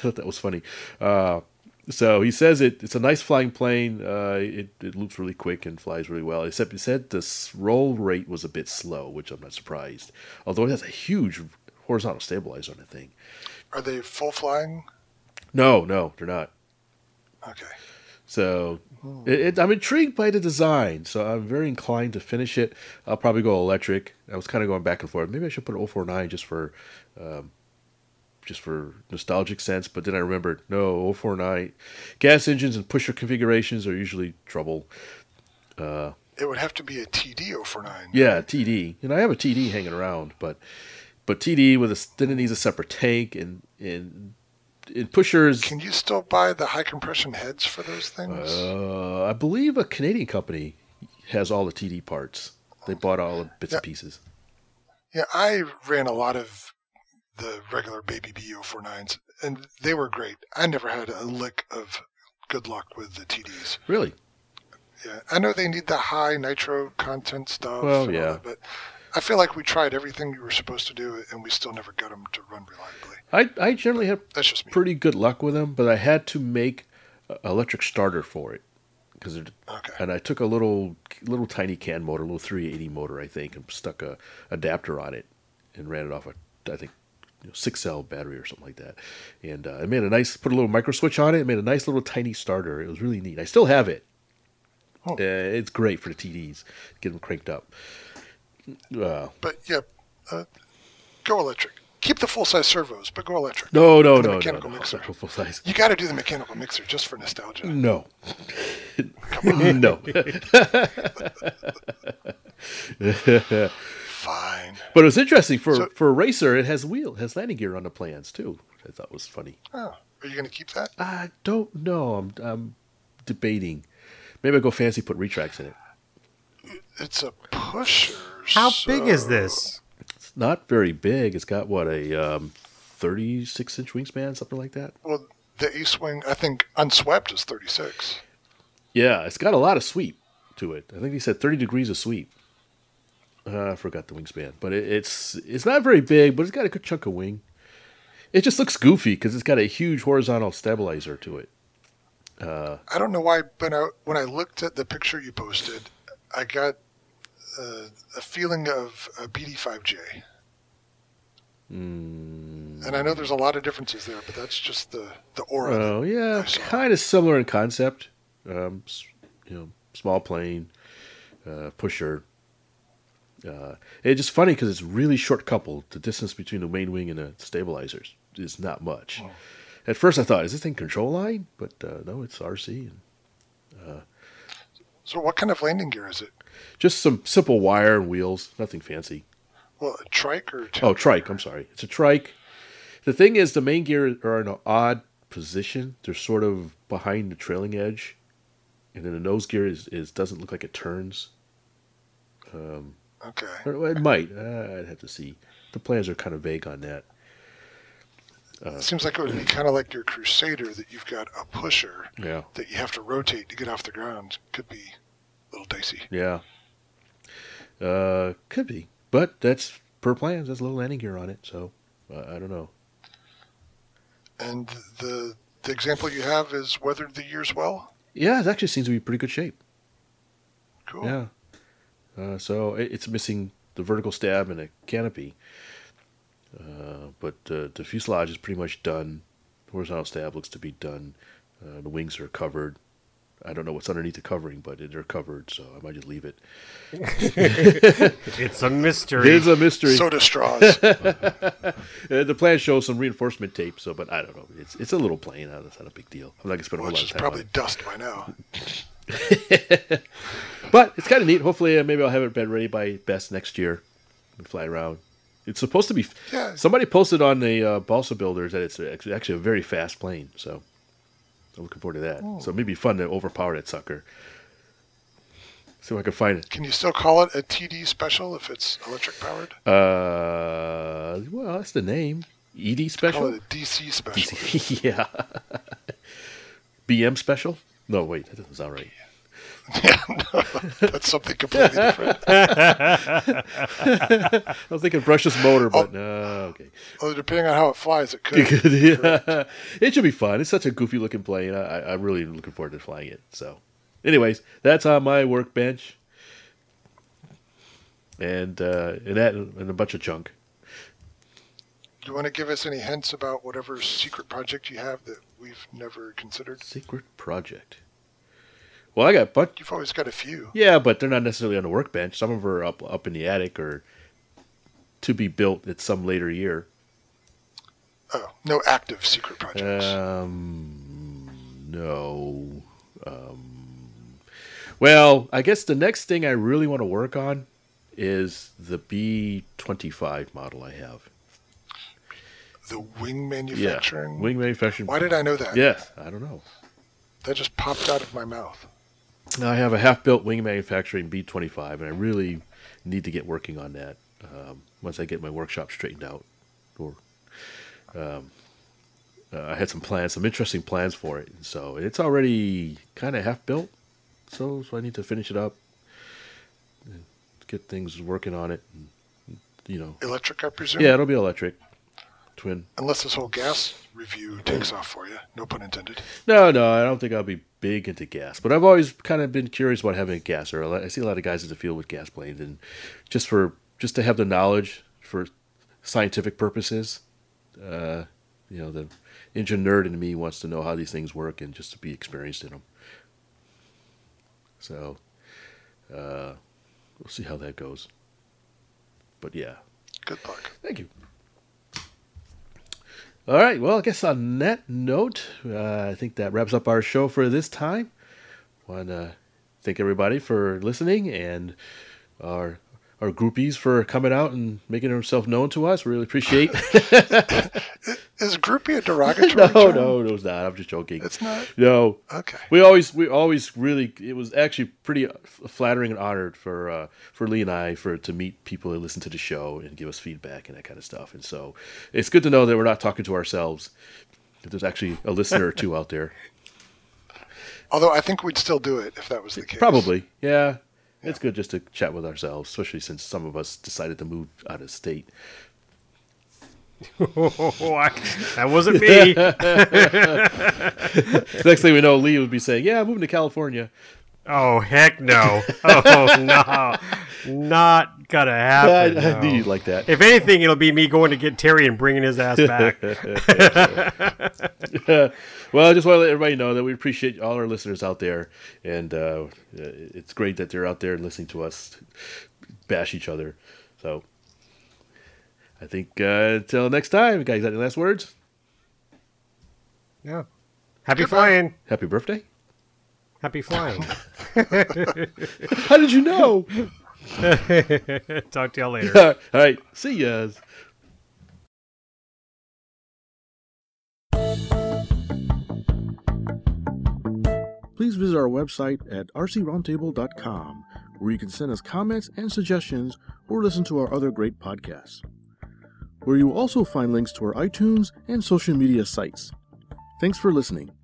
thought that was funny. Uh, so he says it, it's a nice flying plane. Uh, it, it loops really quick and flies really well, except he said the roll rate was a bit slow, which I'm not surprised. Although it has a huge horizontal stabilizer on the thing. Are they full flying? No, no, they're not. Okay. So it, it, I'm intrigued by the design. So I'm very inclined to finish it. I'll probably go electric. I was kind of going back and forth. Maybe I should put 049 just for, um, just for nostalgic sense. But then I remembered, no, 049 gas engines and pusher configurations are usually trouble. It would have to be a TD 049. Yeah, TD. And I have a TD hanging around, but but TD with a then it needs a separate tank and and. Pushers, Can you still buy the high compression heads for those things? Uh, I believe a Canadian company has all the TD parts. They bought all the bits and pieces. yeah, I ran a lot of the regular Babe Bee 049s, and they were great. I never had a lick of good luck with the TDs. Really? Yeah, I know they need the high nitro content stuff. Well, yeah. that, but I feel like we tried everything you were supposed to do, and we still never got them to run reliably. I I generally have That's just me. pretty good luck with them, but I had to make an electric starter for it because Okay. and I took a little little tiny can motor, a little 380 motor, I think, and stuck a adapter on it and ran it off a I think you know, six cell battery or something like that. And uh, I made a nice put a little micro switch on it. It made a nice little tiny starter. It was really neat. I still have it. Oh. Uh, it's great for the TDs. Get them cranked up. Uh, But yeah, uh, go electric. Keep the full size servos, but go electric. no, no, And the no, no, mechanical no, mixer. full size. You got to do the mechanical mixer just for nostalgia. No. no. Fine. But it was interesting for So- for a racer. It has wheel, it has landing gear on the plans too. which I thought was funny. Oh, are you going to keep that? I don't know. I'm I'm debating. Maybe I'll go fancy put retracts in it. It's a pusher. How big is this? It's not very big. It's got what a um, 36 inch wingspan, something like that. Well, the Ace Wing, I think, unswept is 36. Yeah, it's got a lot of sweep to it. I think he said 30 degrees of sweep. Uh, I forgot the wingspan, but it, it's it's not very big, but it's got a good chunk of wing. It just looks goofy because it's got a huge horizontal stabilizer to it. I don't know why, but I, when I looked at the picture you posted, I got uh, a feeling of a BD5J. And I know there's a lot of differences there, but that's just the, the aura. Oh yeah, kind of similar in concept. Um, you know, small plane, uh, pusher. Uh, it's just funny because it's really short coupled. The distance between the main wing and the stabilizers is not much. At first, I thought, is this thing control line? But uh, no, it's RC. And So, what kind of landing gear is it? Just some simple wire and wheels, nothing fancy. Well, a trike or? Oh, trike. I'm sorry. It's a trike. The thing is, the main gear are in an odd position. They're sort of behind the trailing edge, and then the nose gear is, is doesn't look like it turns. Okay. Or it might. Uh, I'd have to see. The plans are kind of vague on that. It seems like it would be kind of like your Crusader that you've got a pusher Yeah. that you have to rotate to get off the ground. Could be a little dicey. Yeah. Uh, could be, but that's per plans. That's a little landing gear on it, so uh, I don't know. And the the example you have is weathered the years well. Yeah, it actually seems to be pretty good shape. Cool. Yeah. Uh, so it, it's missing the vertical stab and a canopy. Uh, but uh, the fuselage is pretty much done. Horizontal stab looks to be done. Uh, the wings are covered. I don't know what's underneath the covering, but they're covered, so I might just leave it. It's a mystery. It's a mystery. Soda straws. Uh, the plan shows some reinforcement tape, so but I don't know. It's it's a little plane. uh, That's not a big deal. I'm not gonna spend a whole which lot of time. on probably it. dust by now. But it's kind of neat. Hopefully, uh, maybe I'll have it bed ready by best next year and fly around. It's supposed to be. Yeah. Somebody posted on the uh, Balsa Builders that it's actually actually a very fast plane. So I'm looking forward to that. So it may be fun to overpower that sucker. See if I can find it. Can you still call it a TD special if it's electric powered? Uh, well, that's the name. ED special. Call special. it a DC special. yeah. BM special. No, wait, that doesn't sound right. Yeah, no, that's something completely different. I was thinking brushless motor, but no. okay. Well, depending on how it flies, it could. yeah. It should be fun. It's such a goofy looking plane. I, I- I'm really looking forward to flying it. So, anyways, that's on my workbench, and uh, and that and a bunch of junk. Do you want to give us any hints about whatever secret project you have that we've never considered? Secret project. Well, I got a bunch. You've always got a few. Yeah, but they're not necessarily on the workbench. Some of them are up up in the attic or to be built at some later year. Oh, no active secret projects. Um, no. Um, well, I guess the next thing I really want to work on is the B twenty five model I have. the wing manufacturing. Yeah, wing manufacturing. Why did I know that? Yes, I don't know. That just popped out of my mouth. Now, I have a half built wing manufacturing B twenty five, and I really need to get working on that um, once I get my workshop straightened out. Or um, uh, I had some plans, some interesting plans for it, so it's already kind of half built. So, so I need to finish it up, get things working on it. And, you know, Electric, I presume. yeah, it'll be electric, twin. Unless this whole gas review takes off for you. No pun intended. No, no, I don't think I'll be big into gas, but I've always kind of been curious about having a gasser. I I see a lot of guys in the field with gas planes, and just for just to have the knowledge for scientific purposes, uh, you know, the engine nerd in me wants to know how these things work and just to be experienced in them. So, uh, we'll see how that goes. But yeah, Good luck. Thank you. All right. Well, I guess on that note, uh, I think that wraps up our show for this time. Want to thank everybody for listening and our our groupies for coming out and making themselves known to us. We really appreciate. Is groupie a derogatory no, term? no, no, it's not. I'm just joking. It's not? No. Okay. We always, we always really. It was actually pretty flattering and honored for uh, for Lee and I for to meet people that listen to the show and give us feedback and that kind of stuff. And so it's good to know that we're not talking to ourselves. That there's actually a listener or two out there. Although I think we'd still do it if that was the case. Probably, yeah. It's good just to chat with ourselves, especially since some of us decided to move out of state. Oh, I- that wasn't me. Next thing we know, Lee would be saying, "Yeah, I'm moving to California." Oh heck no. Oh no, not gonna happen. I knew no. like that. If anything, it'll be me going to get Terry and bringing his ass back. well, I just want to let everybody know that we appreciate all our listeners out there, and uh, it's great that they're out there listening to us bash each other. So, I think uh, until next time, guys, got any last words? yeah. Happy flying. Happy birthday! Happy flying. How did you know? Talk to y'all later. all right, see ya. Please visit our website at rcroundtable.com, where you can send us comments and suggestions or listen to our other great podcasts. Where you will also find links to our iTunes and social media sites. Thanks for listening.